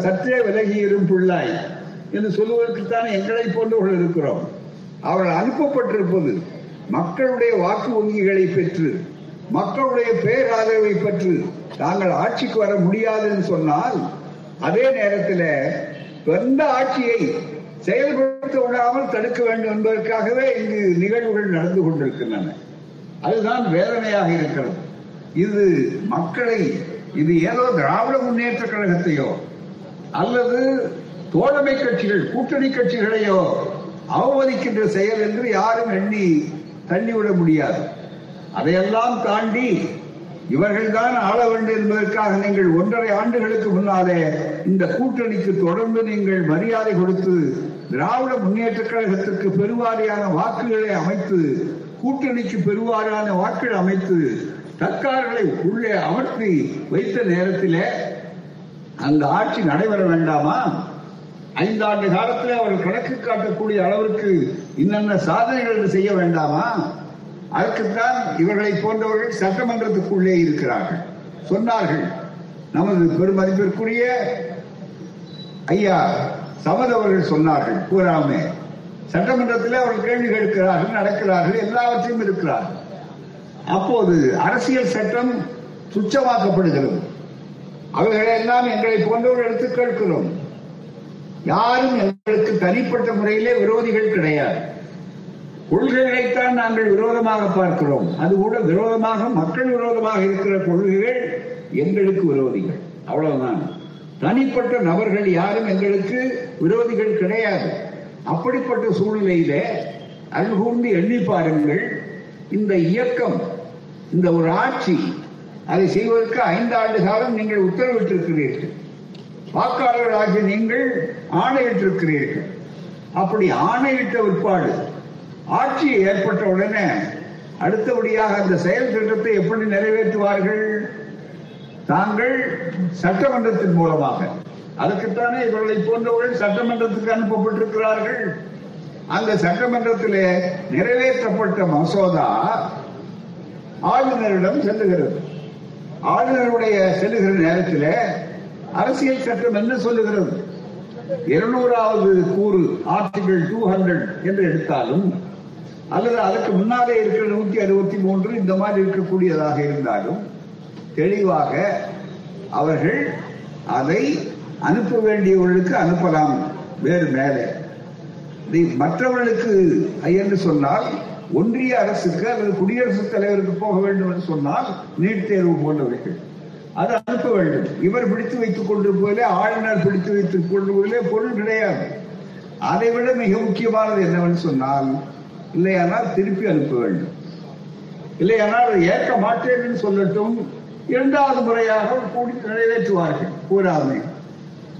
சற்றே விலகி இரும் பிள்ளாய் என்று சொல்லுவதற்குத்தான் எங்களை போன்றவர்கள் இருக்கிறோம். அவர்கள் அனுப்பப்பட்டிருப்பது மக்களுடைய வாக்கு வங்கிகளை பெற்று மக்களுடைய பேராதரவை பெற்று தாங்கள் ஆட்சிக்கு வர முடியாதுன்னு சொன்னால் அதே நேரத்தில் எந்த ஆட்சியை செயல்படுத்த விடாமல் தடுக்க வேண்டும் என்பதற்காகவே இங்கு நிகழ்வுகள் நடந்து கொண்டிருக்கின்றன. அதுதான் வேதனையாக இருக்கிறது. இது மக்களை இது ஏதோ திராவிட முன்னேற்ற கழகத்தையோ அல்லது தோழமை கட்சிகள் கூட்டணி கட்சிகளையோ அவமதிக்கின்ற செயல் என்று யாரும் எண்ணி தள்ளிவிட முடியாது. அதையெல்லாம் தாண்டி இவர்கள்தான் ஆள வேண்டும் என்பதற்காக நீங்கள் ஒன்றரை ஆண்டுகளுக்கு முன்னாலே இந்த கூட்டணிக்கு தொடர்ந்து நீங்கள் மரியாதை கொடுத்து திராவிட முன்னேற்ற கழகத்திற்கு பெருவாரியான வாக்குகளை அமைத்து கூட்டணிக்கு பெருவாரியான வாக்குகள் அமைத்து தக்கார்களை உள்ளே அமர்த்தி வைத்த நேரத்திலே அந்த ஆட்சி நடைபெற வேண்டாமா? ஐந்தாண்டு காலத்தில் அவர்கள் கணக்கு காட்டக்கூடிய அளவிற்கு இன்னென்ன சாதனைகள் செய்ய வேண்டாமா? அதற்குத்தான் இவர்களை போன்றவர்கள் சட்டமன்றத்துக்குள்ளே இருக்கிறார்கள். சொன்னார்கள் நமது பெருமதிப்பிற்குரிய ஐயா சமத் அவர்கள் சொன்னார்கள் கூறாமே சட்டமன்றத்தில் அவர்கள் கேள்வி கேட்கிறார்கள் நடக்கிறார்கள் எல்லாவற்றையும் இருக்கிறார்கள். அப்போது அரசியல் சட்டம் துச்சமாக்கப்படுகிறது. அவைகளெல்லாம் எங்களை போன்றவர்கள் எடுத்து கேட்கிறோம். யாரும் எங்களுக்கு தனிப்பட்ட முறையிலே விரோதிகள் கிடையாது. கொள்கைகளைத்தான் நாங்கள் விரோதமாக பார்க்கிறோம். அது கூட விரோதமாக மக்கள் விரோதமாக இருக்கிற கொள்கைகள் எங்களுக்கு விரோதிகள். அவ்வளவுதான். தனிப்பட்ட நபர்கள் யாரும் எங்களுக்கு விரோதிகள் கிடையாது. அப்படிப்பட்ட சூழ்நிலையில அருகூர்ந்து எண்ணி பாருங்கள் இந்த இயக்கம் இந்த ஒரு ஆட்சி அதை செய்வதற்கு ஐந்து ஆண்டு காலம் நீங்கள் உத்தரவிட்டிருக்கிறீர்கள். வாக்காளர்களாகிய நீங்கள் ஆணையிட்டிருக்கிறீர்கள். அப்படி ஆணையிட்ட விற்பாடு ஆட்சி ஏற்பட்ட உடனே அடுத்தபடியாக அந்த செயல் திட்டத்தை எப்படி நிறைவேற்றுவார்கள்? தாங்கள் சட்டமன்றத்தின் மூலமாக. அதுக்குத்தானே இவர்களை போன்றவர்கள் சட்டமன்றத்துக்கு அனுப்பப்பட்டிருக்கிறார்கள். அந்த சட்டமன்றத்திலே நிறைவேற்றப்பட்ட மசோதா ஆளுநரிடம் செல்லுகிறது. ஆளுநருடைய செல்லுகிற நேரத்தில் அரசியல் சட்டம் என்ன சொல்லுகிறது? இருநூறாவது கூறு ஆர்டிகிள் டூ ஹண்ட்ரட் என்று எடுத்தாலும் அல்லது அதற்கு முன்னாலே இருக்கிற நூத்தி அறுபத்தி மூன்று இந்த மாதிரி இருக்கக்கூடியதாக இருந்தாலும் தெளிவாக அவர்கள் அதை அனுப்ப வேண்டியவர்களுக்கு அனுப்பலாம் வேறு மேலே. மற்றவர்களுக்கு என்று சொன்னால் ஒன்றிய அரசுக்கு அல்லது குடியரசுத் தலைவருக்கு போக வேண்டும் என்று சொன்னால் நீட் தேர்வு போன்றவைகள் அது அனுப்ப வேண்டும். இவர் பிடித்து வைத்துக் கொண்டிருப்பதிலே ஆளுநர் பிடித்து வைத்துக் கொண்டிருப்பதிலே பொருள் கிடையாது. அதை விட மிக முக்கியமானது என்னவென்று சொன்னால் இல்லையானால் திருப்பி அனுப்ப வேண்டும். இல்லையானால் ஏற்க மாட்டேன் என்று சொல்லட்டும் இரண்டாவது முறையாக கூடி நிறைவேற்றுவார்கள். கூறாமை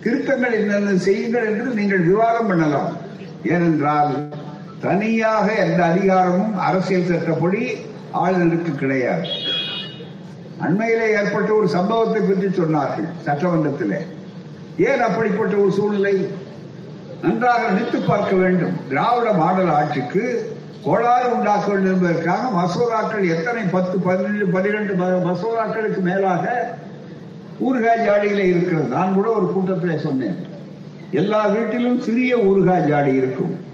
திருத்தங்கள் என்னென்ன செய்யுங்கள் என்று நீங்கள் விவாதம் பண்ணலாம். ஏனென்றால் தனியாக எந்த அதிகாரமும் அரசியல் சட்டப்படி ஆளுநருக்கு கிடையாது. அண்மையிலே ஏற்பட்ட ஒரு சம்பவத்தை பற்றி சொன்னார்கள் சட்டமன்றத்தில். ஏன் அப்படிப்பட்ட ஒரு சூழ்நிலை? நன்றாக நினைத்து பார்க்க வேண்டும். திராவிட மாடல் ஆட்சிக்கு கோளாறு உண்டாக்க வேண்டும் என்பதற்காக மசோதாக்கள் எத்தனை? பத்து பதினெண்டு பன்னிரெண்டு மசோதாக்களுக்கு மேலாக ஊறுகாய் ஜாடியில இருக்கிறது. நான் கூட ஒரு கூட்டத்தில் சொன்னேன். எல்லா வீட்டிலும் சிறிய ஊறுகாய் ஜாடி இருக்கும்.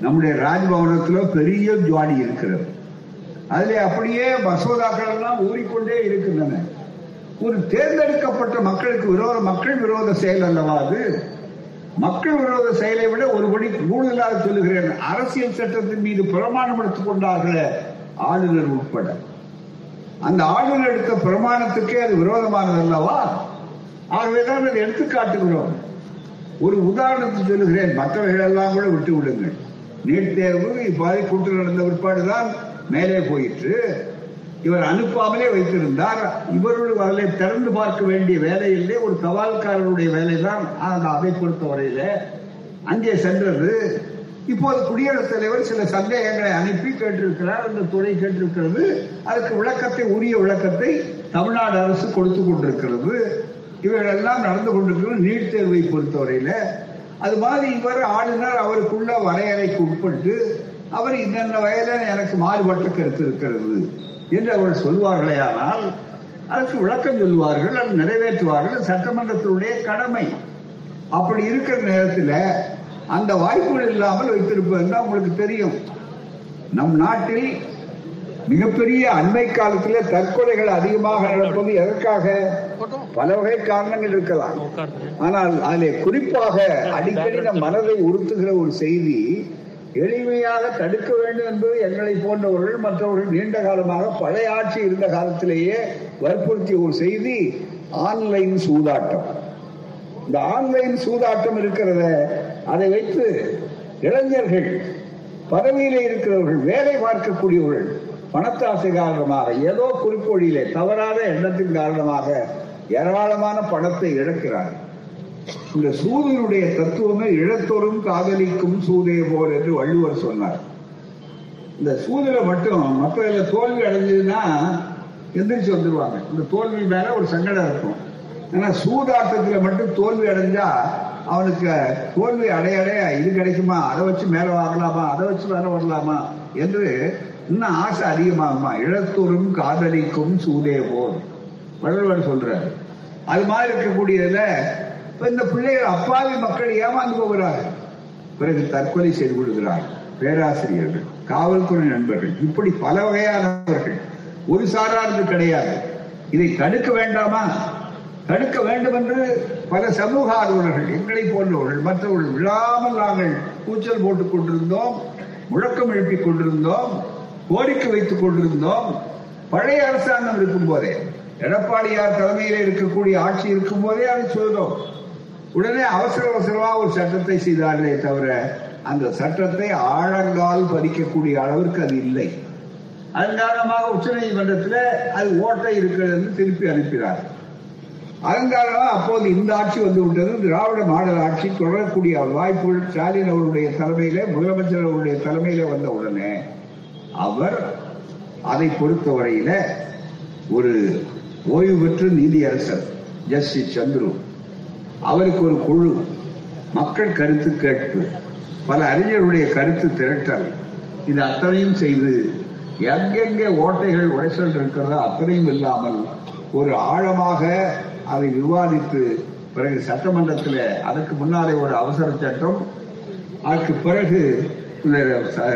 நம்முடைய ராஜ்பவனத்தில் பெரிய ஜுவாடி இருக்கிறது. அதில் அப்படியே மசோதாக்கள் எல்லாம் ஊறிக்கொண்டே இருக்கின்றன. ஒரு தேர்ந்தெடுக்கப்பட்ட மக்களுக்கு விரோத மக்கள் விரோத செயல் அல்லவா அது? மக்கள் விரோத செயலை விட ஒருபடி கூடுதலாக சொல்லுகிறேன். அரசியல் சட்டத்தின் மீது பிரமாணம் எடுத்துக் கொண்டார்கள ஆளுநர் உட்பட. அந்த ஆளுநர் எடுத்த பிரமாணத்துக்கே அது விரோதமானது அல்லவா? ஆகவேதான் அதை எடுத்து காட்டுகிறோம் ஒரு உதாரணத்தை சொல்லுகிறேன். மற்றவர்கள் எல்லாம் கூட விட்டு விடுங்கள் நீட் தேர்வு இவ்வாறு கூட்டு நடந்த பிற்பாடுதான் மேலே போயிற்று. இவர் அனுப்பாமலே வைத்திருந்தார். இவருடைய வரலை திறந்து பார்க்க வேண்டிய வேலையிலே ஒரு தபால்காரருடைய வேலைதான். அதை பொறுத்தவரையில அங்கே சென்றது. இப்போது குடியரசுத் தலைவர் சில சந்தேகங்களை அனுப்பி கேட்டிருக்கிறார். அந்த துறை கேட்டிருக்கிறது. அதுக்கு விளக்கத்தை உரிய விளக்கத்தை தமிழ்நாடு அரசு கொடுத்து கொண்டிருக்கிறது. இவைகளெல்லாம் நடந்து கொண்டிருக்கிறது. நீட் தேர்வை பொறுத்தவரையில அது மாதிரி இவர் ஆளுநர் அவருக்குள்ள வரையறைக்கு உட்பட்டு அவர் இன்னென்ன வயதில் எனக்கு மாறுபட்ட கருத்து இருக்கிறது என்று அவர்கள் சொல்வார்களே ஆனால் அதற்கு விளக்கம் சொல்வார்கள் அது நிறைவேற்றுவார்கள் சட்டமன்றத்தினுடைய கடமை. அப்படி இருக்கிற நேரத்தில் அந்த வாய்ப்புகள் இல்லாமல் வைத்திருப்பது உங்களுக்கு தெரியும். நம் நாட்டில் மிகப்பெரிய அண்மை காலத்தில் தற்கொலைகள் அதிகமாக நடப்பது எதற்காக? பல வகை காரணங்கள் இருக்கலாம். ஆனால் அதிலே குறிப்பாக அடிக்கடி நம் மனதை உறுத்துகிற ஒரு செய்தி எளிமையாக தடுக்க வேண்டும் என்பது எங்களை போன்றவர்கள் மற்றவர்கள் நீண்ட காலமாக பழைய ஆட்சி இருந்த காலத்திலேயே வற்புறுத்திய ஒரு செய்தி ஆன்லைன் சூதாட்டம். இந்த ஆன்லைன் சூதாட்டம் இருக்கிறத அதை வைத்து இளைஞர்கள் பதவியில இருக்கிறவர்கள் வேலை பார்க்கக்கூடியவர்கள் பணத்தாசை காரணமாக ஏதோ குறிக்கோளிலே தவறான எண்ணத்தின் காரணமாக ஏராளமான பணத்தை இழக்கிறார் இந்த சூதனுடைய தத்துவமே இழத்தோறும் காதலிக்கும் சூதையை போல் என்று வள்ளுவர் சொன்னார். இந்த சூதில மட்டும் மற்ற தோல்வி அடைஞ்சதுன்னா எந்திரிச்சு வந்துருவாங்க. இந்த தோல்வி மேல ஒரு சங்கடம் இருக்கும். ஆனா சூதாட்டத்துல மட்டும் தோல்வி அடைஞ்சா அவனுக்கு தோல்வி அடைய அடைய இது கிடைக்குமா? அதை வச்சு மேல வாங்கலாமா? அதை வச்சு மேல வரலாமா? என்று இன்னும் ஆசை அதிகமாகுமா? இழத்தோறும் காதலிக்கும் சூதே போர் வள்ளுவர் சொல்றாரு. அது மாதிரி இருக்கக்கூடியதுல இப்ப இந்த பிள்ளைகள் அப்பாவி மக்கள் ஏமாந்து போகிறார்கள். பிறகு தற்கொலை செய்து கொள்கிறார் பேராசிரியர்கள் காவல்துறை நண்பர்கள். இப்படி பல வகையானவர்கள். ஒரு சாரானது கிடையாது. இதை தடுக்க வேண்டாமா? தடுக்க வேண்டும் என்று பல சமூக ஆர்வலர்கள் எங்களை போன்றவர்கள் மற்றவர்கள் விழாமல் நாங்கள் கூச்சல் போட்டுக் கொண்டிருந்தோம் முழக்கம் எழுப்பிக் கொண்டிருந்தோம். கோரிக்கை வைத்துக் கொண்டிருந்தோம். பழைய அரசாங்கம் இருக்கும் போதே எடப்பாடியார் தலைமையில் இருக்கக்கூடிய ஆட்சி இருக்கும் போதே அதை சொல்றோம். உடனே அவசர அவசரமா ஒரு சட்டத்தை செய்தார்களே தவிர அந்த சட்டத்தை ஆழங்கால் பதிக்கக்கூடிய அளவிற்கு அது இல்லை. அதன் காரணமாக உச்ச நீதிமன்றத்தில் அது ஓட்டை இருக்கிறது என்று திருப்பி அனுப்பினார். அதன் காரணமாக அப்போது இந்த ஆட்சி வந்து விட்டது. திராவிட மாடல் ஆட்சி தொடரக்கூடிய வாய்ப்புகள் ஸ்டாலின் அவருடைய தலைமையில முதலமைச்சர் அவருடைய தலைமையில வந்த உடனே அவர் அதை பொறுத்தவரையில ஒரு ஓய்வு பெற்ற நீதியரசர் ஜஸ்டிஸ் சந்துரு. அவருக்கு ஒரு குழு. மக்கள் கருத்து கேட்பு. பல அறிஞர்களுடைய கருத்து திரட்டல். இது அத்தனையும் செய்து எங்கெங்கே ஓட்டைகள் உடைசல் இருக்கிறதோ அத்தனையும் இல்லாமல் ஒரு ஆழமாக அதை விவாதித்து பிறகு சட்டமன்றத்தில் அதற்கு முன்னாலே ஒரு அவசர சட்டம். அதற்கு பிறகு இந்த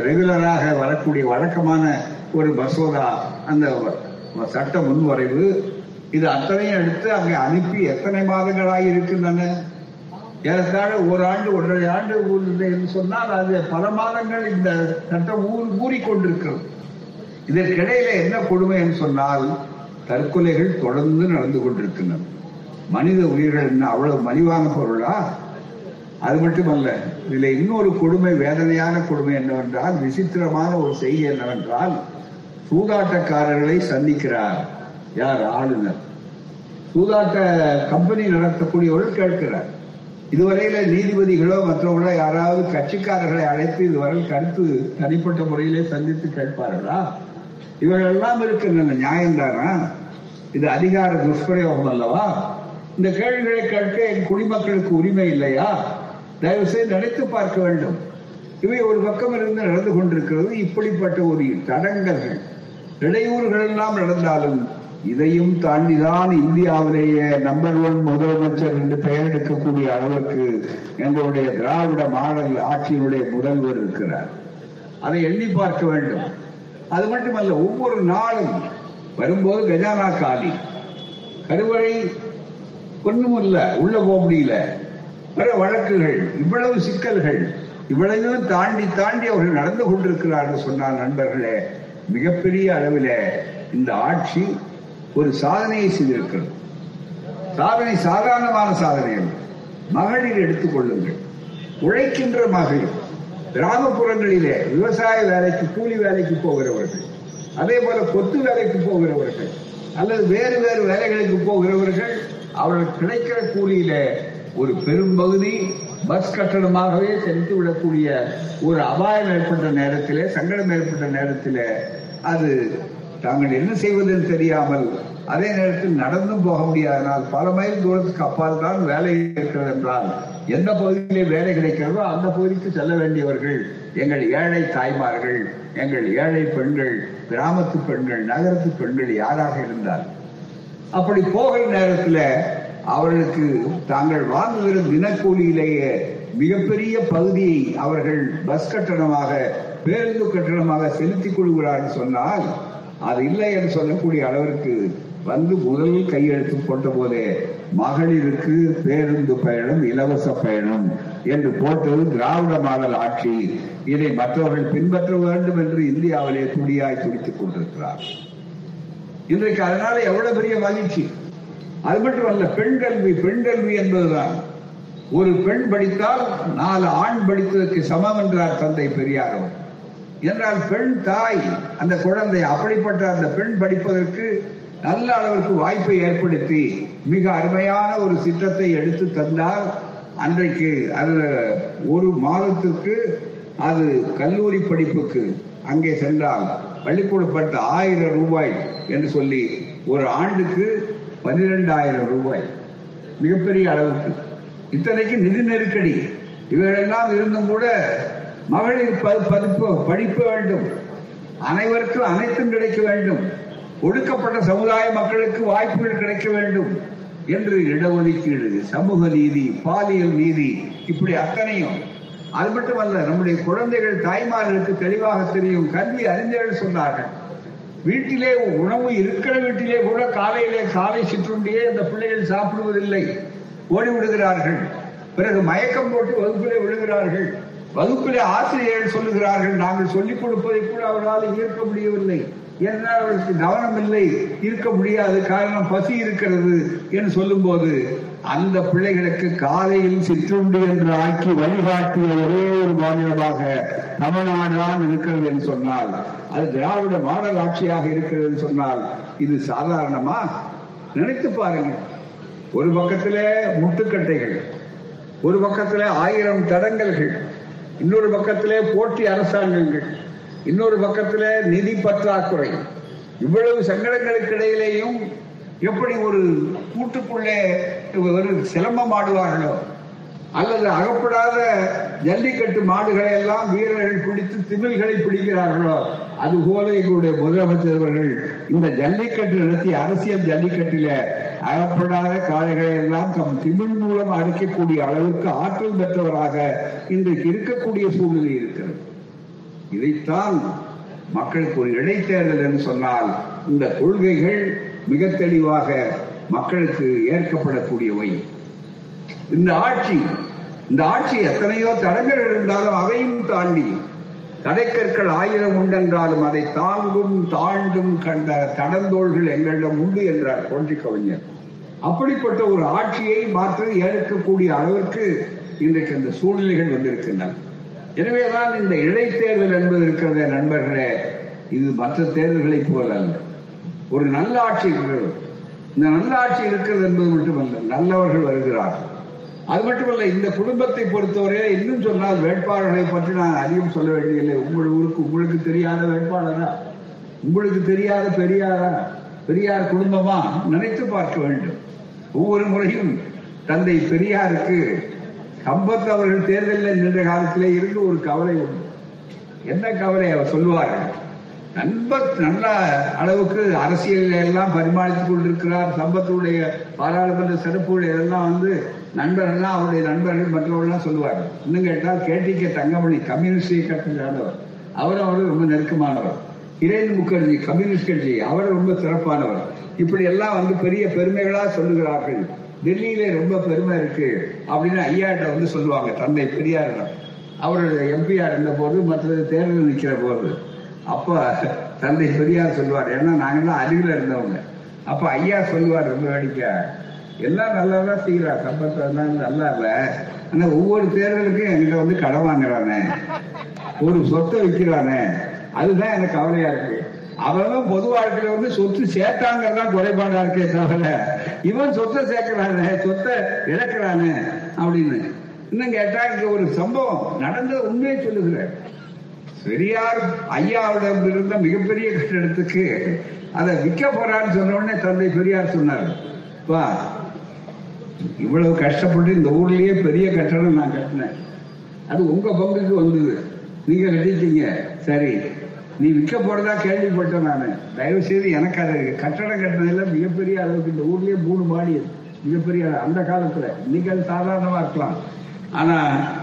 ரெகுலராக வரக்கூடிய வழக்கமான ஒரு மசோதா அந்த சட்ட முன்வரைவு இது அத்தனையும் எடுத்து அங்கே அனுப்பி எத்தனை மாதங்களாக இருக்கின்றன? ஏறத்தாழ ஒரு ஆண்டு ஒன்றரை ஆண்டு என்று சொன்னால் அது பல மாதங்கள் இந்த சட்டம் ஊர் ஊறிக்கொண்டிருக்கிறது இதற்கிடையில என்ன கொடுமை என்று சொன்னால் தற்கொலைகள் தொடர்ந்து நடந்து கொண்டிருக்கின்றன. மனித உயிர்கள் என்ன அவ்வளவு மலிவான பொருளா? அது மட்டுமல்ல இதுல இன்னொரு கொடுமை வேதனையான கொடுமை என்னவென்றால் விசித்திரமான ஒரு செய்தி என்னவென்றால் சூதாட்டக்காரர்களை சந்திக்கிறார். யார்? ஆளுநர். சூதாட்ட கம்பெனி நடத்தக்கூடியவர்கள் கேட்கிறார். இதுவரையில நீதிபதிகளோ மற்றவர்களோ யாராவது கட்சிக்காரர்களை அழைத்து இதுவரை கருத்து தனிப்பட்ட முறையிலே சந்தித்து கேட்பார்களா? இவர்களெல்லாம் இருக்கின்றன. நியாயம்தானா இது அதிகார துஷ்பிரயோகம் அல்லவா? இந்த கேள்விகளை கேட்க என் குடிமக்களுக்கு உரிமை இல்லையா? தயவு செய்து நினைத்து பார்க்க வேண்டும். இவை ஒரு பக்கம் இருந்து நடந்து கொண்டிருக்கிறது. இப்படிப்பட்ட ஒரு தடங்கல்கள் இடையூறுகள் எல்லாம் நடந்தாலும் இதையும் தாண்டிதான் இந்தியாவிலேயே நம்பர் ஒன் முதலமைச்சர் என்று பெயர் எடுக்கக்கூடிய அளவுக்கு எங்களுடைய திராவிட மாடல் ஆட்சியினுடைய முதல்வர் இருக்கிறார். அதை எண்ணி பார்க்க வேண்டும். அது மட்டுமல்ல ஒவ்வொரு நாளும் வரும்போது கஜானா காலி கருவறை ஒன்றும் இல்லை உள்ள போக முடியல. பல வழக்குகள் இவ்வளவு சிக்கல்கள் இவ்வளவும் தாண்டி தாண்டி அவர்கள் நடந்து கொண்டிருக்கிறார்கள் சொன்னார் நண்பர்களே மிகப்பெரிய அளவில் இந்த ஆட்சி ஒரு சாதனையை செய்திருக்கிறது. சாதனை சாதாரணமான சாதனை அல்ல. மகளிர் எடுத்துக்கொள்ளுங்கள். உழைக்கின்ற மகளிர் கிராமப்புறங்களிலே விவசாய வேலைக்கு கூலி வேலைக்கு போகிறவர்கள் அதே போல கொத்து வேலைக்கு போகிறவர்கள் அல்லது வேறு வேறு வேலைகளுக்கு போகிறவர்கள் அவர்கள் கிடைக்கிற கூலியில ஒரு பெரும்பகுதி பஸ் கட்டணமாகவே செலுத்தி விடக்கூடிய ஒரு அபாயம் ஏற்பட்ட நேரத்திலே சங்கடம் ஏற்பட்ட நேரத்திலே அது தாங்கள் என்ன செய்வதுன்னு தெரியாமல் அதே நேரத்தில் நடந்தும் போக முடியாதனால் பல மைல் தூரத்துக்கு அப்பால் தான் வேலை இருக்கிறது என்றால் எந்த பகுதியிலே வேலை கிடைக்கிறதோ அந்த பகுதிக்கு செல்ல வேண்டியவர்கள் எங்கள் ஏழை தாய்மார்கள் எங்கள் ஏழை பெண்கள் கிராமத்து பெண்கள் நகரத்து பெண்கள் யாராக இருந்தால். அப்படி போகிற நேரத்தில் அவர்களுக்கு தாங்கள் வாங்குகிற தினக்கூலியிலேயே மிகப்பெரிய பகுதியை அவர்கள் பஸ் கட்டணமாக பேருந்து கட்டணமாக செலுத்திக் கொள்கிறார்கள் சொன்னால் அது இல்லை என்று சொல்லக்கூடிய அளவிற்கு வந்து முதல் கையெழுத்து போட்ட போதே மகளிருக்கு பேருந்து பயணம் இலவச பயணம் என்று போட்டது திராவிட மாடல் ஆட்சி இதை மற்றவர்கள் பின்பற்ற வேண்டும் என்று இந்தியாவிலே துடியாய் துடித்துக் கொண்டிருக்கிறார் இன்றைக்கு அதனால எவ்வளவு பெரிய மகிழ்ச்சி. அது மட்டுமல்ல பெண் கல்வி பெண் கல்வி என்பதுதான். ஒரு பெண் படித்தால் நாலு ஆண் படித்ததற்கு சமம் என்றார் தந்தை பெரியார் அவர் என்றால் பெண் தாய் அந்த குழந்தை அப்படிப்பட்ட அந்த பெண் படிப்பதற்கு நல்ல அளவிற்கு வாய்ப்பை ஏற்படுத்தி மிக அருமையான ஒரு திட்டத்தை எடுத்து தந்தால் அன்றைக்கு அது ஒரு மாதத்திற்கு அது கல்லூரி படிப்புக்கு அங்கே சென்றால் பள்ளிக்கூடப்பட்ட ஆயிரம் ரூபாய் என்று சொல்லி ஒரு ஆண்டுக்கு பன்னிரெண்டாயிரம் ரூபாய். மிகப்பெரிய அளவுக்கு இத்தனைக்கு நிதி நெருக்கடி. இவைகளெல்லாம் இருந்தும் கூட மகளிர் பதிப்பு படிப்பு வேண்டும். அனைவருக்கும் அனைத்தும் கிடைக்க வேண்டும். ஒடுக்கப்பட்ட சமுதாய மக்களுக்கு வாய்ப்புகள் கிடைக்க வேண்டும் என்று இடஒதுக்கீடு சமூக நீதி பாலியல் நீதி இப்படி அத்தனையும். அது மட்டுமல்ல நம்முடைய குழந்தைகள் தாய்மார்களுக்கு தெளிவாக தெரியும். கல்வி அறிஞர்கள் சொன்னார்கள். வீட்டிலே உணவு இருக்கிற வீட்டிலே கூட காலையிலே காலை சிற்றுண்டியே இந்த பிள்ளைகள் சாப்பிடுவதில்லை. ஓடி விடுகிறார்கள். பிறகு மயக்கம் போட்டு வகுப்பிலே விழுகிறார்கள். வகுப்பிலே ஆசிரியர்கள் சொல்லுகிறார்கள் நாங்கள் சொல்லிக் கொடுப்பதை கூட அவரால் ஈர்க்க முடியவில்லை. என்றால் அவருக்கு கவனம் இல்லை இருக்க முடியாது. காரணம் பசி இருக்கிறது என்று சொல்லும்போது அந்த பிள்ளைகளுக்கு காலையில் சிற்றுண்டு என்று ஆக்கி வழிகாட்டிய ஒரே ஒரு மாநிலமாக தமிழ்நாடு தான் இருக்கிறது என்று சொன்னால் அது திராவிட மாடல் ஆட்சியாக இருக்கிறது சொன்னால் இது சாதாரணமா? நினைத்து பாருங்க. ஒரு பக்கத்துல முட்டுக்கட்டைகள் ஒரு பக்கத்துல ஆயிரம் தடங்கல்கள் இன்னொரு பக்கத்திலே போட்டி அரசாங்கங்கள் இன்னொரு பக்கத்துல நிதி பற்றாக்குறை. இவ்வளவு சங்கடங்களுக்கு இடையிலேயும் எப்படி ஒரு கூட்டுக்குள்ளே ஒரு சிலம்பம் ஆடுவார்களோ? அல்லது அகப்படாத ஜல்லிக்கட்டு மாடுகளை எல்லாம் வீரர்கள் பிடித்து திமில்களை பிடிக்கிறார்களோ அதுபோல எங்களுடைய முதலமைச்சர் அவர்கள் இந்த ஜல்லிக்கட்டு நடத்தி அரசியல் ஜல்லிக்கட்டில அகப்படாத காளைகளை எல்லாம் தம் திமிழ் மூலம் அடைக்கக்கூடிய அளவுக்கு ஆற்றல் பெற்றவராக இன்றைக்கு இருக்கக்கூடிய சூழ்நிலை இருக்கிறது. இதைத்தான் மக்களுக்கு ஒரு இடைத்தேர்தல் என்று சொன்னால் இந்த கொள்கைகள் மிக தெளிவாக மக்களுக்கு ஏற்கப்படக்கூடியவை. இந்த ஆட்சி இந்த ஆட்சி எத்தனையோ தடங்கள் இருந்தாலும் அதையும் தாண்டி தடைக்கற்கள் ஆயிரம் உண்டென்றாலும் அதை தாங்கும் தாண்டும் கண்ட தடந்தோள்கள் எங்களிடம் உண்டு என்றார் தோன்றி கவிஞர். அப்படிப்பட்ட ஒரு ஆட்சியை மாற்றி ஏற்கக்கூடிய அளவிற்கு இன்றைக்கு இந்த சூழ்நிலைகள் வந்திருக்கின்றன. எனவேதான் இந்த இடைத்தேர்தல் என்பது இருக்கிறத நண்பர்களே இது மற்ற தேர்தல்களைப் போல அல்ல. ஒரு நல்ல ஆட்சி இருக்கிறது இந்த நல்ல ஆட்சி இருக்கிறது என்பது மட்டுமல்ல நல்லவர்கள் வருகிறார்கள். அது மட்டுமல்ல இந்த குடும்பத்தை பொறுத்தவரையில இன்னும் சொன்னால் வேட்பாளர்களை பற்றி நான் அதிகம் சொல்ல வேண்டியதில்லை. உங்கள் ஊருக்கு உங்களுக்கு தெரியாத வேட்பாளரா? உங்களுக்கு தெரியாத பெரியாரா? பெரியார் குடும்பமா? நினைத்து பார்க்க வேண்டும். ஒவ்வொரு முறையும் தந்தை பெரியாருக்கு சம்பத் அவர்கள் தேர்தலில் நின்ற காலத்திலே இருந்து ஒரு கவலை உண்டு. என்ன கவலை அவர் சொல்லுவார்கள்? நண்பர் நல்ல அளவுக்கு அரசியல் எல்லாம் பரிமாறித்துக் கொண்டிருக்கிறார். சம்பத்துடைய பாராளுமன்ற சிறப்புடைய எல்லாம் வந்து நண்பர்கள்லாம் அவருடைய நண்பர்கள் மற்றவர்கள்லாம் சொல்லுவார் இன்னும் கேட்டால் கேடிகே தங்கமணி கம்யூனிஸ்ட் இயக்கத்தில் சார்ந்தவர் அவர் அவரும் ரொம்ப நெருக்கமானவர். ஹிரேன் முகர்ஜி கம்யூனிஸ்ட் கட்சி அவர் ரொம்ப சிறப்பானவர். இப்படி எல்லாம் வந்து பெரிய பெருமைகளா சொல்லுகிறார்கள். டெல்லியில ரொம்ப பெருமை இருக்கு அப்படின்னு ஐயாட்ட வந்து சொல்லுவாங்க தந்தை பெரியாரிடம். அவர் எம்பிஆர் இருந்த போது மற்றது தேர்தல் நிற்கிற போது. அப்ப தந்தை பெரியார் சொல்லுவார். ஏன்னா நாங்கெல்லாம் அருகில் இருந்தவங்க. அப்ப ஐயா சொல்லுவார் ரொம்ப வேடிக்கை. எல்லாம் நல்லா தான் செய்யறா சம்பத்தம் நல்லா இல்ல. ஆனா ஒவ்வொரு தேர்தலுக்கும் என்கிட்ட வந்து கடன் வாங்குறானே. ஒரு சொத்தை விற்கிறானே அதுதான் எனக்கு கவலையா இருக்கு. அவன் பொது வாழ்க்கையில வந்து சொத்து சேர்த்தாங்கிறதான் குறைபாடா இருக்கே தவிர இவன் சொத்தை சேர்க்கிறானே சொத்தை இழக்கிறானே அப்படின்னு. இன்னும் கேட்டா இங்க ஒரு சம்பவம் நடந்த உண்மையை சொல்லுகிறேன் பெரியார் ஐயாவிடம் இருந்த மிகப்பெரிய கட்டிடத்துக்கு அதை விற்க போறான்னு சொன்ன உடனே தந்தை பெரியார் சொன்னார் வா இவ்வளவு கஷ்டப்பட்டு இந்த ஊர்லயே பெரிய கட்டடம் நான் கட்டினேன். அது உங்க பங்குக்கு வந்தது. நீங்க கட்டிட்டீங்க. சரி நீ விற்க போறதா கேள்விப்பட்டேன் நான். தயவு செய்து எனக்கு அது கட்டடம் கட்டினதுல மிகப்பெரிய அளவுக்கு இந்த ஊர்லயே மூணு மாடி மிகப்பெரிய அந்த காலத்துல. இன்னைக்கு அது சாதாரணமா இருக்கலாம். ஆனா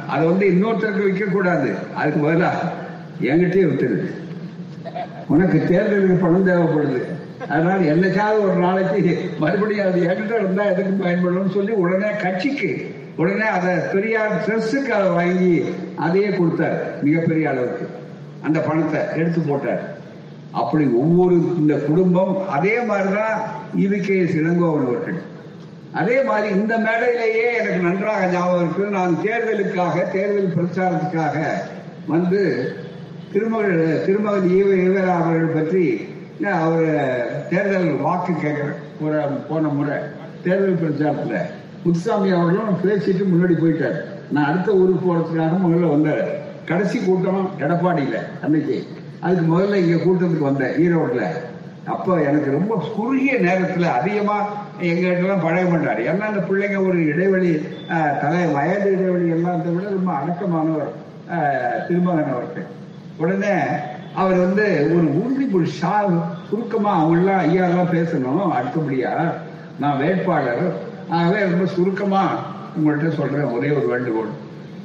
அதை வந்து இன்னொருத்தருக்கு விற்க கூடாது அதுக்கு பதிலா என்கிட்டயே விட்டுருது உனக்கு தேர்தலுக்கு பணம் தேவைப்படுது. அதனால என்னைக்காவது ஒரு நாளைக்கு மறுபடியும் அது என்கிட்ட இருந்தா எதுக்கு பயன்படணும்னு சொல்லி உடனே கட்சிக்கு உடனே அதை பெரியார் ட்ரெஸ்ஸுக்கு அதை வாங்கி அதையே கொடுத்தார் மிகப்பெரிய அளவுக்கு. அந்த பணத்தை எடுத்து போட்டார். அப்படி ஒவ்வொரு இந்த குடும்பம் அதே மாதிரிதான் இவிகே சிலங்கோவன் அவர்கள். அதே மாதிரி இந்த மேடையிலேயே எனக்கு நன்றாக ஞாபகம் இருக்கு நான் தேர்தலுக்காக தேர்தல் பிரச்சாரத்துக்காக வந்து திருமகள் திருமகள் ஈவ ஈவரா அவர்கள் பற்றி அவர் தேர்தல் வாக்கு கேட்கிற போன முறை தேர்தல் பிரச்சாரத்தில் முத்துசாமி அவர்களும் பேசிட்டு முன்னாடி போயிட்டார். நான் அடுத்த ஊருக்கு போறதுக்காக முதல்ல வந்தார். கடைசி கூட்டம் எடப்பாடியில் அன்னைக்கு. அதுக்கு முதல்ல இங்கே கூட்டத்துக்கு வந்தேன் ஈரோட்டில் அப்போ எனக்கு ரொம்ப குறுகிய நேரத்தில் அதிகமாக எங்க எல்லாம் பழக மாட்டார். ஏன்னா அந்த பிள்ளைங்க ஒரு இடைவெளி தலை வயது இடைவெளி எல்லாம் விட ரொம்ப அடக்கமானவர் திருமகன் அவர்கள். உடனே அவர் வந்து ஒரு உறுதிமொழி ஷா சுருக்கமா அவங்கெல்லாம் ஐயாலாம் பேசணும் அடுத்தபடியா நான் வேட்பாளர். ஆகவே ரொம்ப சுருக்கமா உங்கள்கிட்ட சொல்றேன் ஒரே ஒரு வேண்டுகோள்.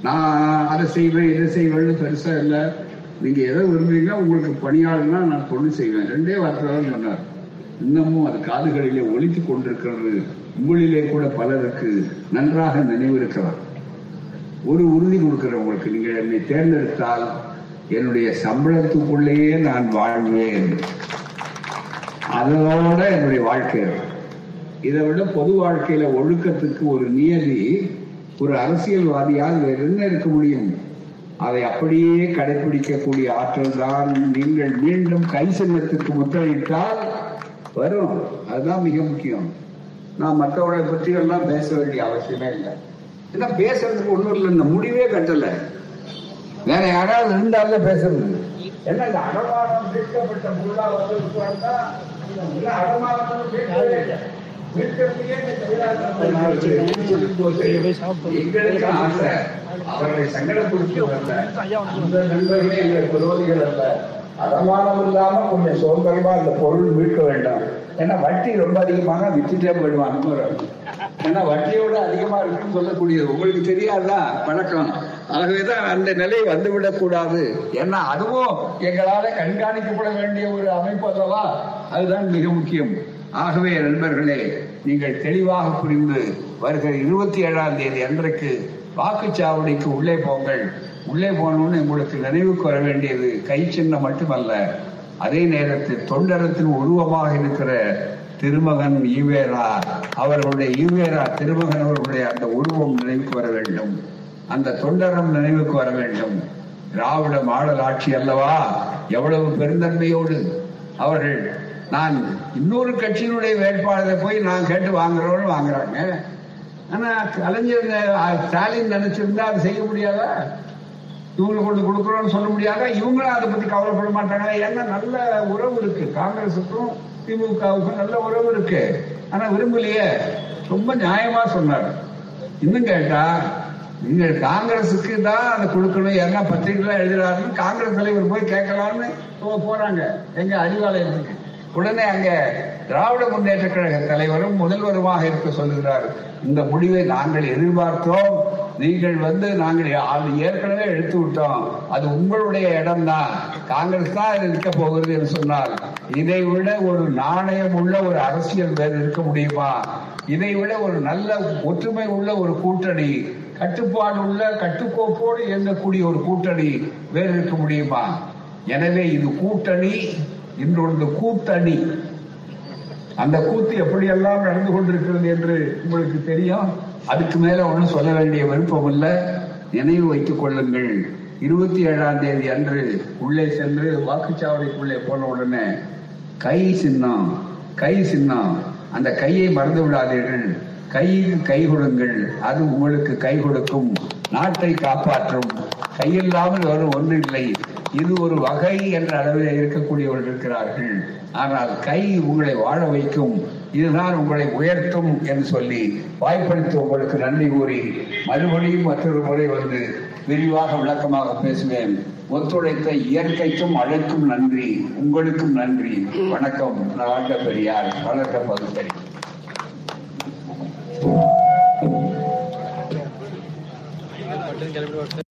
நான் அதை செய்வேன் இதை செய்வேன் பெருசா இல்லை. நீங்க எதை விரும்புறீங்களோ உங்களுக்கு பணியாளர்னா நான் தொண்டு செய்வேன். ரெண்டே வார்த்தை சொன்னார். இன்னமும் அது காதுகளிலே ஒழித்து கொண்டிருக்கிறது. உங்களிலே கூட பலருக்கு நன்றாக நினைவிருக்கிறார். ஒரு உறுதி கொடுக்கிறேன் உங்களுக்கு. நீங்கள் என்னை தேர்ந்தெடுத்தால் என்னுடைய சம்பளத்துக்குள்ளேயே நான் வாழ்வேன். அதோட என்னுடைய வாழ்க்கை. இதை விட பொது வாழ்க்கையில ஒழுக்கத்துக்கு ஒரு நியதி ஒரு அரசியல்வாதியால் வேற என்ன இருக்க முடியும்? அதை அப்படியே கடைபிடிக்கக்கூடிய ஆற்றல் தான் நீங்கள் மீண்டும் கை சின்னத்துக்கு முத்தமிட்டால் வரும். அதுதான் மிக முக்கியம். நான் மற்றவர்களை பற்றி எல்லாம் பேச வேண்டிய அவசியமே இல்லை. ஏன்னா பேசுறதுக்கு ஒன்றும் இல்லை இந்த முடிவே கட்டலை. வேற யாராவது இருந்தால பேசுறது என்ன இந்த அடமானம் மீட்கப்பட்ட பொருளா வந்து அடமானம் எங்களுக்கு ஆசை அவர்களை சங்கடப்படுத்தி வரல அந்த நண்பர்களே எங்கள் விரோதிகள் அல்ல அடமானம் இல்லாம கொஞ்சம் சுதந்திரமா அந்த பொருள் மீட்க வேண்டாம். ஏன்னா வட்டி ரொம்ப அதிகமாக வித்துட்டே போயிடுவாங்க ஏன்னா வட்டியோட அதிகமா இருக்குன்னு சொல்லக்கூடியது. உங்களுக்கு தெரியாதா? பழக்கம் ஆகவேதான் அந்த நிலை வந்துவிடக் கூடாது. ஏன்னா அதுவும் எங்களால கண்காணிக்கப்பட வேண்டிய ஒரு அமைப்பு அல்லவா? அதுதான் மிக முக்கியம். ஆகவே நண்பர்களே நீங்கள் தெளிவாக புரிந்து வருகிற இருபத்தி ஏழாம் தேதி அன்றைக்கு வாக்குச்சாவடிக்கு உள்ளே போங்கள். உள்ளே போனோம்னு உங்களுக்கு நினைவுக்கு வர வேண்டியது கை சின்னம் மட்டுமல்ல. அதே நேரத்தில் தொண்டரத்தின் உருவமாக இருக்கிற திருமகன் ஈவேரா அவர்களுடைய ஈவேரா திருமகன் அவர்களுடைய அந்த உருவம் நினைவுக்கு வர வேண்டும். அந்த தொண்டரம் நினைவுக்கு வர வேண்டும். திராவிட மாடல் ஆட்சி அல்லவா? எவ்வளவு பெருந்தன்மையோடு. அவர்கள் நான் இன்னொரு கட்சியினுடைய வேட்பாளரை போய் நான் கேட்டு வாங்குறோம்னு வாங்குறாங்க. ஆனா கலைஞர் ஸ்டாலின் நினைச்சிருந்தா அது செய்ய முடியாதா? இவங்களுக்கு கொண்டு கொடுக்குறோம்னு சொல்ல முடியாதா? இவங்களும் அதை பத்தி கவலைப்பட மாட்டாங்க. ஏன்னா நல்ல உறவு இருக்கு. காங்கிரசுக்கும் திமுகவுக்கும் நல்ல உறவு இருக்கு. ஆனா விரும்பலையே. ரொம்ப நியாயமா சொன்னார். இன்னும் கேட்டா நீங்கள் காங்கிரசுக்கு தான் அதை கொடுக்கணும். என்ன பத்திரிகைலாம் எழுதுறாருன்னு காங்கிரஸ் தலைவர் போய் கேட்கலாம்னு போறாங்க. எங்க அறிவாலயத்துக்கு. உடனே அங்க திராவிட முன்னேற்ற கழக தலைவரும் முதல்வருமாக இருக்க சொல்லுகிறார். இந்த முடிவை நாங்கள் எதிர்பார்த்தோம். நீங்கள் வந்து நாங்கள் ஏற்கனவே எடுத்து விட்டோம். அது உங்களுடைய இடம்தான். காங்கிரஸ் தான் இருக்க போகிறது என்று சொன்னார். இதை விட ஒரு நாணயம் உள்ள ஒரு அரசியல் வேறு இருக்க முடியுமா? இதை விட ஒரு நல்ல ஒற்றுமை உள்ள ஒரு கூட்டணி கட்டுப்பாடு உள்ள கட்டுக்கோப்போடு இயங்கக்கூடிய ஒரு கூட்டணி வேறு இருக்க முடியுமா? எனவே இது கூட்டணி இன்றொன்று கூட்டணி அந்த கூத்து எப்படியெல்லாம் நடந்து கொண்டிருக்கிறது என்று உங்களுக்கு தெரியும்? அதுக்கு மேல ஒன்றும் சொல்ல வேண்டிய விருப்பம் இல்ல. நினைவு வைத்துக் கொள்ளுங்கள். இருபத்தி ஏழாம் தேதி அன்று உள்ளே சென்று வாக்குச்சாவடிக்குள்ளே போன உடனே கை சின்னம் கை சின்னம். அந்த கையை மறந்து விடாதீர்கள். கையில் கை கொடுங்கள். அது உங்களுக்கு கை கொடுக்கும். நாட்டை காப்பாற்றும். கையில்லாமல் வரும் ஒன்று இல்லை. இது ஒரு வகை என்ற அளவில் இருக்கக்கூடியவர்கள் இருக்கிறார்கள். ஆனால் கை உங்களை வாழ வைக்கும். இதுதான் உங்களை உயர்த்தும் என்று சொல்லி வாய்ப்பளித்து உங்களுக்கு நன்றி கூறி மறுபடியும் மற்றொரு முறை வந்து விரிவாக விளக்கமாக பேசுவேன். ஒத்துழைத்த இயற்கைக்கும் அழைக்கும் நன்றி. உங்களுக்கும் நன்றி. வணக்கம். வாழ்க பெரியார். வளர்க்க பகுத்தறி. can be